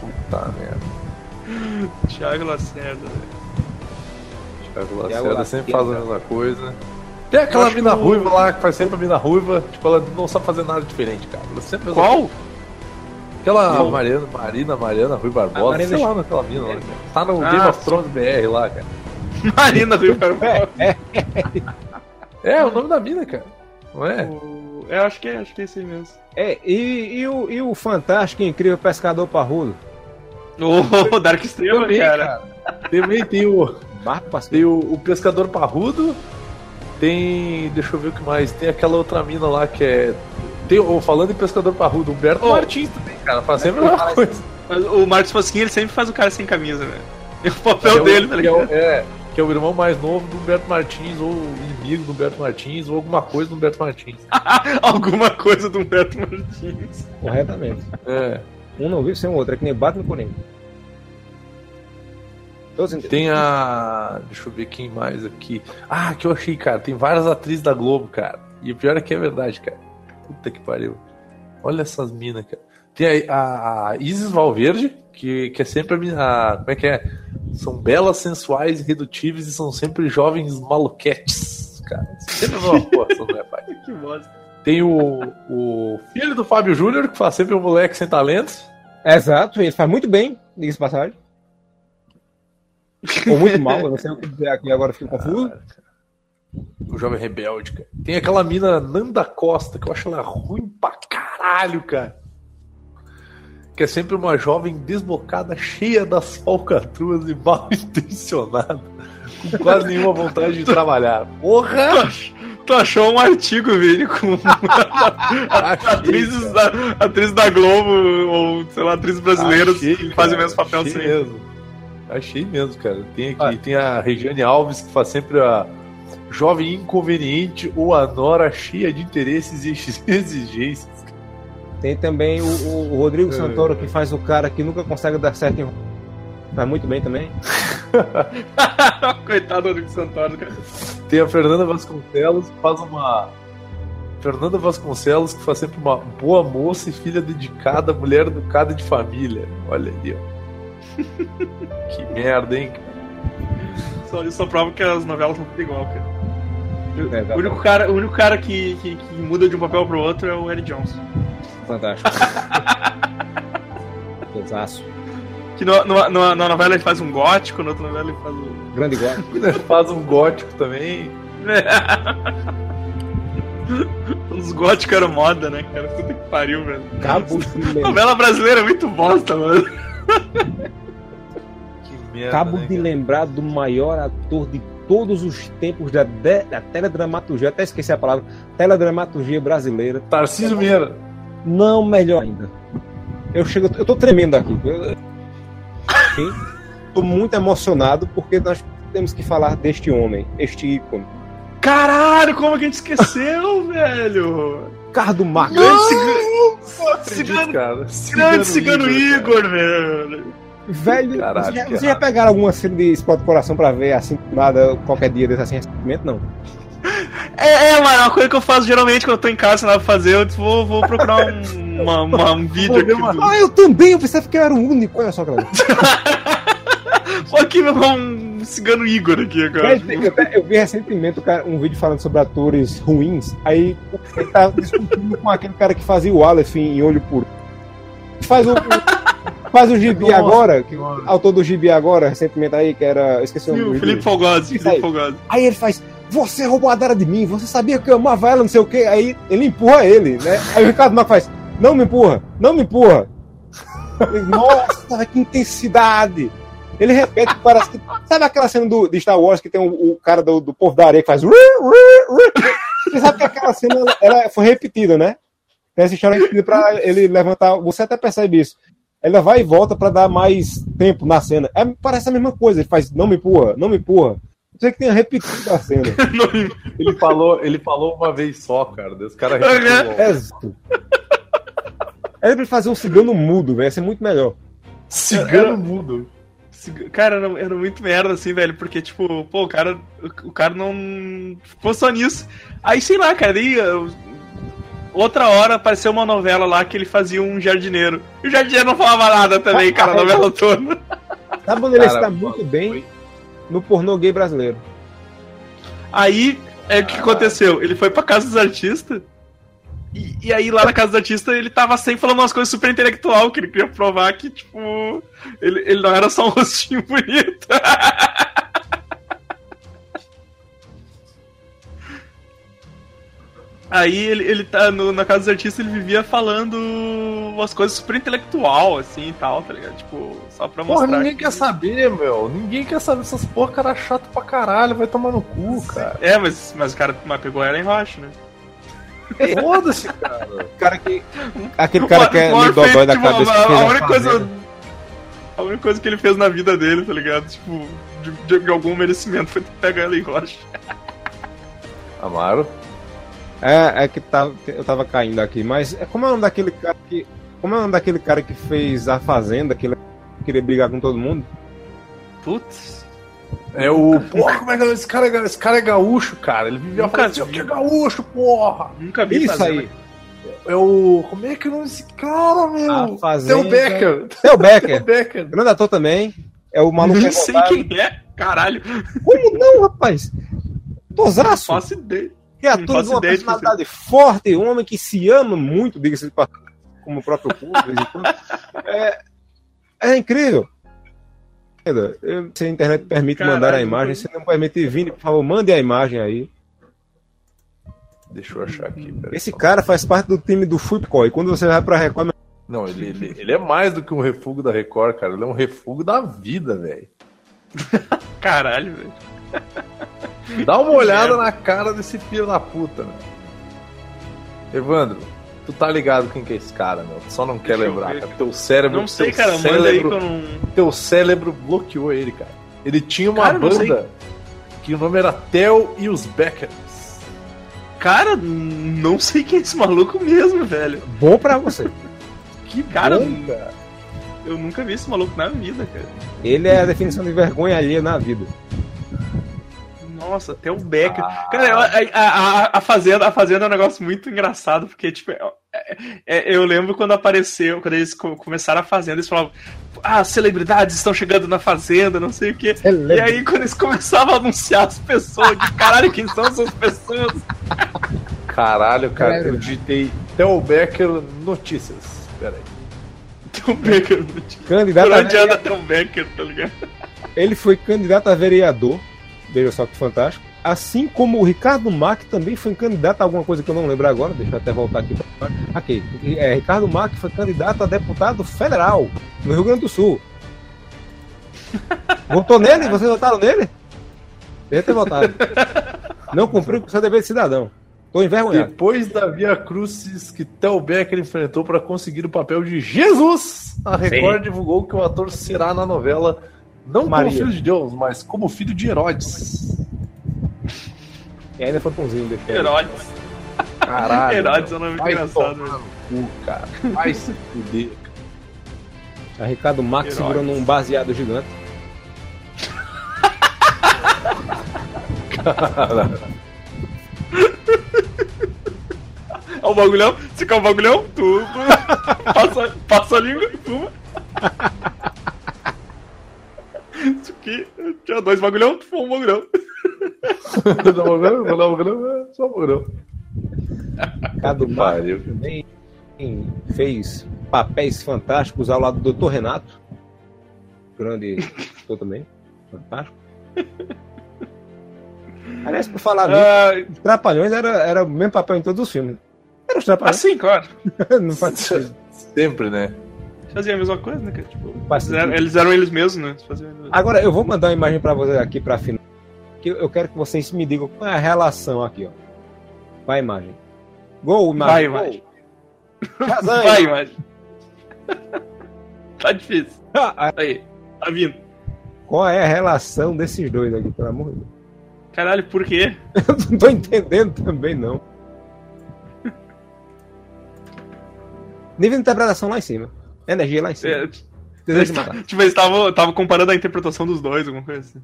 Puta merda. Thiago Lacerda, velho. Thiago Thiago Lacerda Lacerda. sempre faz a mesma coisa. Tem aquela mina ruiva lá que faz sempre a mina ruiva. Tipo, ela não sabe fazer nada diferente, cara. Ela sempre faz Qual? Aquela Qual? Marina, Marina, Mariana Rui Barbosa. A Marina sei lá naquela mina lá. cara. Tá no Ah, Game of sim. Thrones BR lá, cara. Marina Rio [laughs] Barbosa. É, o nome da mina, cara. Não é? O- Eu acho que é, acho que é esse aí mesmo. É, e, e o, e o fantástico e incrível pescador parrudo? O [laughs] Dark Estrela, Também, cara. Também tem o, Pascal. tem o, o Pescador Parrudo. Tem. Deixa eu ver o que mais. Tem aquela outra mina lá que é. Tem, falando em Pescador Parrudo, Humberto Oh. Martins também, cara. Faz sempre a mesma coisa. Mas O Marcos Fosquinha, ele sempre faz o cara sem camisa, velho. É o papel é o- dele, tá é, ligado? é, que é o irmão mais novo do Humberto Martins, ou o inimigo do Humberto Martins, ou alguma coisa do Humberto Martins. [laughs] Alguma coisa do Humberto Martins. Corretamente. É. Um não vive sem o outro, é que nem Batman com. Todos entenderam. Tem a. Deixa eu ver quem mais aqui. Ah, que eu achei, cara. Tem várias atrizes da Globo, cara. E o pior é que é verdade, cara. Puta que pariu. Olha essas minas, cara. Tem a, a Isis Valverde, que, que é sempre a mina. Como é que é? São belas, sensuais, irredutíveis e são sempre jovens maluquetes, cara. Sempre a mesma porra, essas mulheres, pai. Que bosta. Tem o, o filho do Fábio Júnior, que faz sempre um moleque sem talento. Exato, ele faz muito bem, diga-se passagem. Ou muito mal, eu não sei o que dizer aqui, agora fico confuso. O Jovem Rebelde, cara. Tem aquela mina Nanda Costa, que eu acho ela ruim pra caralho, cara. Que é sempre uma jovem desbocada, cheia das falcatruas e mal intencionada. Com quase nenhuma vontade de [laughs] trabalhar. Porra! Tu achou um artigo, Vini, com [laughs] atrizes da, atrizes da Globo, ou sei lá, atrizes brasileiras Achei, que fazem o mesmo papel achei sempre. mesmo. Achei mesmo, cara. Tem aqui, ah. tem a Regiane Alves que faz sempre a jovem inconveniente ou a nora cheia de interesses e [laughs] exigências. Tem também o, o Rodrigo é. Santoro que faz o cara que nunca consegue dar certo em Tá muito bem também. [laughs] Coitado do Rodrigo Santoro, cara. Tem a Fernanda Vasconcelos que faz uma. Fernanda Vasconcelos que faz sempre uma boa moça e filha dedicada, mulher educada de família. Olha ali, ó. [laughs] que merda, hein, Só, isso só prova que as novelas são tudo igual, cara. É, o, único cara, o único cara que, que, que, muda de um papel pro outro é o Eric Johnson. Fantástico. [laughs] Pesaço. Que no, no, no, na novela ele faz um gótico, na outra novela ele faz um. Grande gótico. [laughs] ele faz um gótico também. [laughs] Os góticos eram moda, né, cara? Puta que pariu, velho. Cabo de novela brasileira é muito bosta, mano. Que merda, Cabo né, de lembrar do maior ator de todos os tempos da, de, da teledramaturgia, até esqueci a palavra, teledramaturgia brasileira. Tarcísio Meira. Não, melhor ainda. Eu chego, eu tô tremendo aqui. Eu, Estou muito emocionado porque nós temos que falar deste homem, este ícone. Caralho, como que a gente esqueceu, [laughs] velho? Cardo Marco. Grande cigano, cigano, cara. grande cigano Igor, velho. Velho, Caralho, vocês, já, vocês já pegaram alguma cena de Spot Coração pra ver assim, nada, qualquer dia desse assim, recentemente? Não. É, é, mano, uma coisa que eu faço geralmente quando eu tô em casa sem nada pra fazer, eu vou, vou procurar um, [laughs] uma, uma, um vídeo aqui. Do... Ah, eu também, eu pensava que eu era o único, olha só, cara. [laughs] Pô, aqui um cigano Igor aqui agora. Eu, eu, vi recentemente um vídeo falando sobre atores ruins, aí ele tá discutindo com aquele cara que fazia o Aleph em Olho Puro. Faz o. Faz o Gibi nossa, agora, que, autor do Gibi agora, recentemente aí, que era. Esqueci o nome. Felipe Fogosi, Felipe Fogosi. Aí ele faz você roubou a Dara de mim, você sabia que eu amava ela, não sei o que. Aí ele empurra ele, né? Aí o Ricardo Marco faz, não me empurra, não me empurra. [laughs] Nossa, que intensidade! Ele repete, parece que. Sabe aquela cena do, de Star Wars que tem o, o cara do, do povo da areia que faz. Você sabe que aquela cena ela, ela foi repetida, né? Tem essa história repetida pra ele levantar. Você até percebe isso. Ela vai e volta para dar mais tempo na cena. É, parece a mesma coisa. Ele faz, não me empurra, não me empurra. Você que tenha repetido a cena. [laughs] ele, falou, ele falou uma vez só, cara. Os caras repetiram. É pra fazer um cigano mudo, velho. Ia ser muito melhor. Cigano mudo. Cara, era, era, muito merda, assim, velho, porque, tipo, pô, o cara, o, o cara não ficou só nisso. Aí, sei lá, cara, aí, outra hora apareceu uma novela lá que ele fazia um jardineiro. E o jardineiro não falava nada também, [laughs] cara, a novela toda. Sabe onde ele está muito bem? no pornô gay brasileiro. Aí, é o que aconteceu? Ele foi pra casa dos artistas. E, e, aí, lá na casa dos artistas, ele tava sempre falando umas coisas super intelectual, que ele queria provar que, tipo, ele, ele não era só um rostinho bonito. [laughs] Aí ele, ele tá no, na casa dos artistas, ele vivia falando umas coisas super intelectual, assim e tal, tá ligado? Tipo, só pra mostrar. Porra, ninguém que... quer saber, meu. Ninguém quer saber essas porra, cara chato pra caralho, vai tomar no cu, cara. É, mas, mas o cara mas pegou ela em rocha, né? [laughs] Foda-se, cara. cara que, aquele cara que é dodói da cabeça. A, a, única coisa. A única coisa que ele fez na vida dele, tá ligado? Tipo, de, de algum merecimento foi pegar ela em rocha. Amaro? É, é que tá, eu tava caindo aqui, mas é como é o nome daquele cara que. Como é o nome daquele cara que fez a Fazenda, que ele queria brigar com todo mundo? Putz. É o. Porra, como é que é? Esse cara, é, esse cara é gaúcho, cara. Ele vivia falando assim, que é gaúcho, porra. Nunca vi isso fazenda. aí. É o. Como é que é o nome desse cara, meu? A fazenda... Theo Becker. Theo Becker. [laughs] Theo Becker. Grande ator também. É o maluco. Não sei quem é, caralho. Como não, rapaz? Tosaço. Faço ideia. Criatura de uma personalidade forte, um homem que se ama muito, diga-se de como o próprio público. é, é incrível. Se a internet permite Caralho, mandar a imagem, se não permite vir, por favor, mande a imagem aí. Deixa eu achar aqui. Esse cara faz parte do time do Futebol. E quando você vai pra Record. Não, ele, ele, ele é mais do que um refúgio da Record, cara. Ele é um refúgio da vida, velho. Caralho, velho. Dá uma olhada na cara desse filho da puta, né? Evandro, Tu tá ligado quem que é esse cara, meu. Tu só não quer Deixa lembrar, cara. Teu cérebro. Não sei, cara, cérebro, manda aí que eu não. Teu cérebro bloqueou ele, cara. Ele tinha uma cara, banda que o nome era Tel e os Beckers. Cara, não sei quem é esse maluco mesmo, velho. Bom pra você. [laughs] que cara, bom, cara. Eu nunca vi esse maluco na vida, cara. Ele é a definição de vergonha alheia na vida. Nossa, até o Becker. Ah. Cara, a, a, a, fazenda, a Fazenda é um negócio muito engraçado, porque, tipo, é, é, eu lembro quando apareceu, quando eles começaram a Fazenda, eles falavam, ah, celebridades estão chegando na Fazenda, não sei o quê. Celebra. E aí, quando eles começavam a anunciar as pessoas, de caralho, quem são essas pessoas? Caralho, cara, eu digitei Theo Becker Notícias. Pera aí. Theo Becker Notícias. Candidato Por onde anda Theo Becker, tá ligado? Ele foi candidato a vereador Veja só que fantástico. Assim como o Ricardo Mack também foi candidato a alguma coisa que eu não lembro agora, deixa eu até voltar aqui. Aqui, é, Ricardo Mack foi candidato a deputado federal no Rio Grande do Sul. [laughs] Votou nele? Vocês votaram nele? Devia ter votado. Não cumpriu com o seu dever de cidadão. Tô envergonhado. Depois da Via Crucis que Tel Becker enfrentou para conseguir o papel de Jesus, a Record Sim. divulgou que o ator será na novela não Maria. como filho de Deus, mas como filho de Herodes. E ainda foi pãozinho depois. Herodes. Caralho. Herodes é um nome vai engraçado. Cu, cara. Vai se fuder. A Ricardo Max segurando um baseado gigante. Caralho. Olha o bagulhão. Você quer o bagulhão? Tudo. passa, passa a língua e fuma. Isso aqui tinha dois bagulhão, tu foi um bagulhão. Dois bagulhão, vou dar um bagulhão, [laughs] só um bagulhão. Cadu Mário também fez papéis fantásticos ao lado do Dr. Renato. Grande ator também. Fantástico. Aliás, por falar nisso, uh... os Trapalhões era, era o mesmo papel em todos os filmes. Era os Trapalhões. Ah, sim, claro. [laughs] Não faz sentido. Sempre, né? Faziam a mesma coisa, né? Tipo, eles, eram, eles, eram, eles mesmos, né? Agora, eu vou mandar uma imagem pra vocês aqui pra final. Que eu quero que vocês me digam qual é a relação aqui, ó. Vai imagem. Gol, imagem. Vai, imagem. [laughs] Vai, imagem. [laughs] tá difícil. Ah, Aí, tá vindo. Qual é a relação desses dois aqui, pelo amor de Deus? Caralho, por quê? [laughs] eu não tô entendendo também, não. Nível de interpretação lá em cima. Energia lá em cima. É. [laughs] Tipo, eles estavam comparando a interpretação dos dois, alguma coisa assim.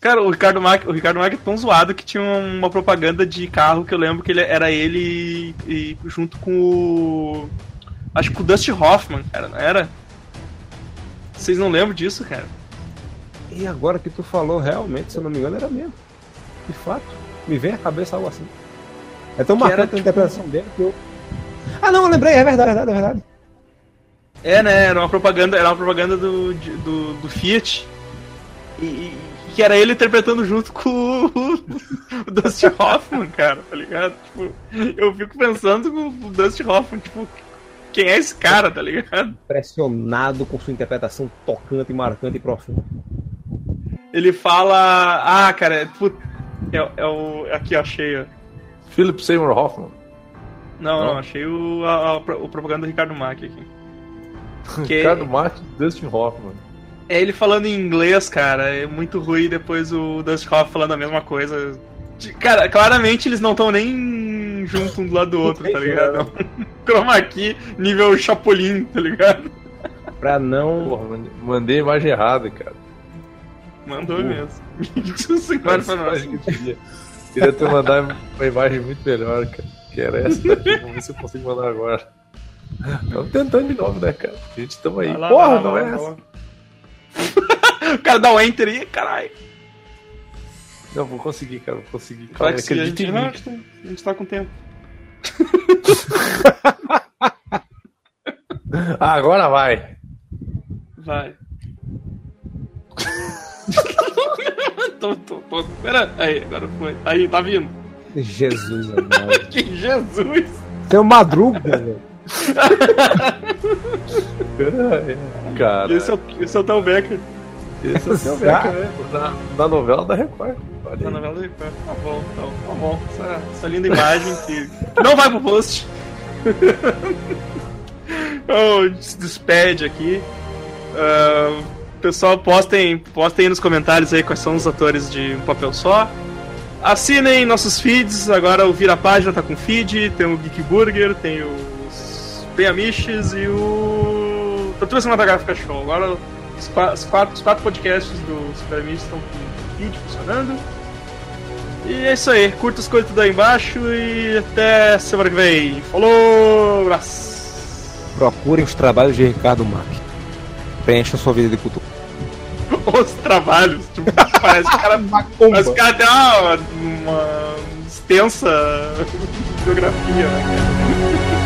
Cara, o Ricardo Mack, o Ricardo Mack é tão zoado que tinha uma propaganda de carro que eu lembro que ele era ele e, e junto com o. Acho que o Dusty Hoffman, cara, não era? Vocês não lembram disso, cara? E agora que tu falou, realmente, se eu não me engano, era mesmo. De fato. Me vem à cabeça algo assim. É tão marcante tipo... a interpretação dele que eu. Ah não, eu lembrei, é verdade, é verdade, é verdade. É, né? Era uma propaganda, era uma propaganda do, do, do Fiat. E, e, que era ele interpretando junto com o, [laughs] o Dusty Hoffman, cara, tá ligado? Tipo, eu fico pensando com o Dusty Hoffman, tipo, quem é esse cara, tá ligado? Impressionado com sua interpretação tocante, marcante e profunda. Ele fala. Ah, cara, é, tipo, é, é o. Aqui, ó, achei, ó. Philip Seymour Hoffman. Não, não, não achei o, a, a, o propaganda do Ricardo Mack aqui. Que... [laughs] Ricardo Martin e Dustin Hoffman. É ele falando em inglês, cara. É muito ruim depois o Dustin Hoffman falando a mesma coisa. Cara, claramente eles não estão nem junto um do lado do outro, tá ligado? Chroma [laughs] aqui, nível Chapolin, tá ligado? Pra não. Porra, mandei a imagem errada, cara. Mandou Porra. mesmo. [laughs] Agora pra nós. Queria ter mandado uma imagem muito melhor, cara. Que era essa daqui. Vamos ver se eu consigo mandar agora. [laughs] Estamos tentando de novo, né, cara? A gente estamos aí. Lá, Porra, lá, não lá, é essa. [laughs] o cara dá um enter aí, caralho. Não, vou conseguir, cara, vou conseguir. Cara, acredita em mim. A gente tá com tempo. [laughs] Agora vai. Vai. tô, tô, tô. Pera aí, agora foi. Aí, tá vindo. Jesus, amado. que Jesus! Tem o Madruga, velho. Cara. Esse é, o, esse é o Becker. Esse é o Tel Becker, né? Na novela da Record. Na novela da Record. Tá bom, tá, tá bom. Essa, essa linda [laughs] imagem que não vai pro post. [laughs] oh, se despede aqui. Uh, pessoal, postem, postem aí nos comentários aí quais são os atores de Um Papel Só. Assinem nossos feeds, agora o Vira Página tá com feed, tem o Geek Burger, tem os Penamiches e o Tortura Cinematográfica Show. Agora os quatro, os quatro podcasts do Super Amish estão com feed funcionando. E é isso aí, curta as coisas tudo aí embaixo e até semana que vem. Falou, abraço! Procurem os trabalhos de Ricardo Mack. Preencha sua vida de cultura. [laughs] os trabalhos. Tipo, parece que o cara, [laughs] cara tem uma, uma extensa [laughs] biografia, né,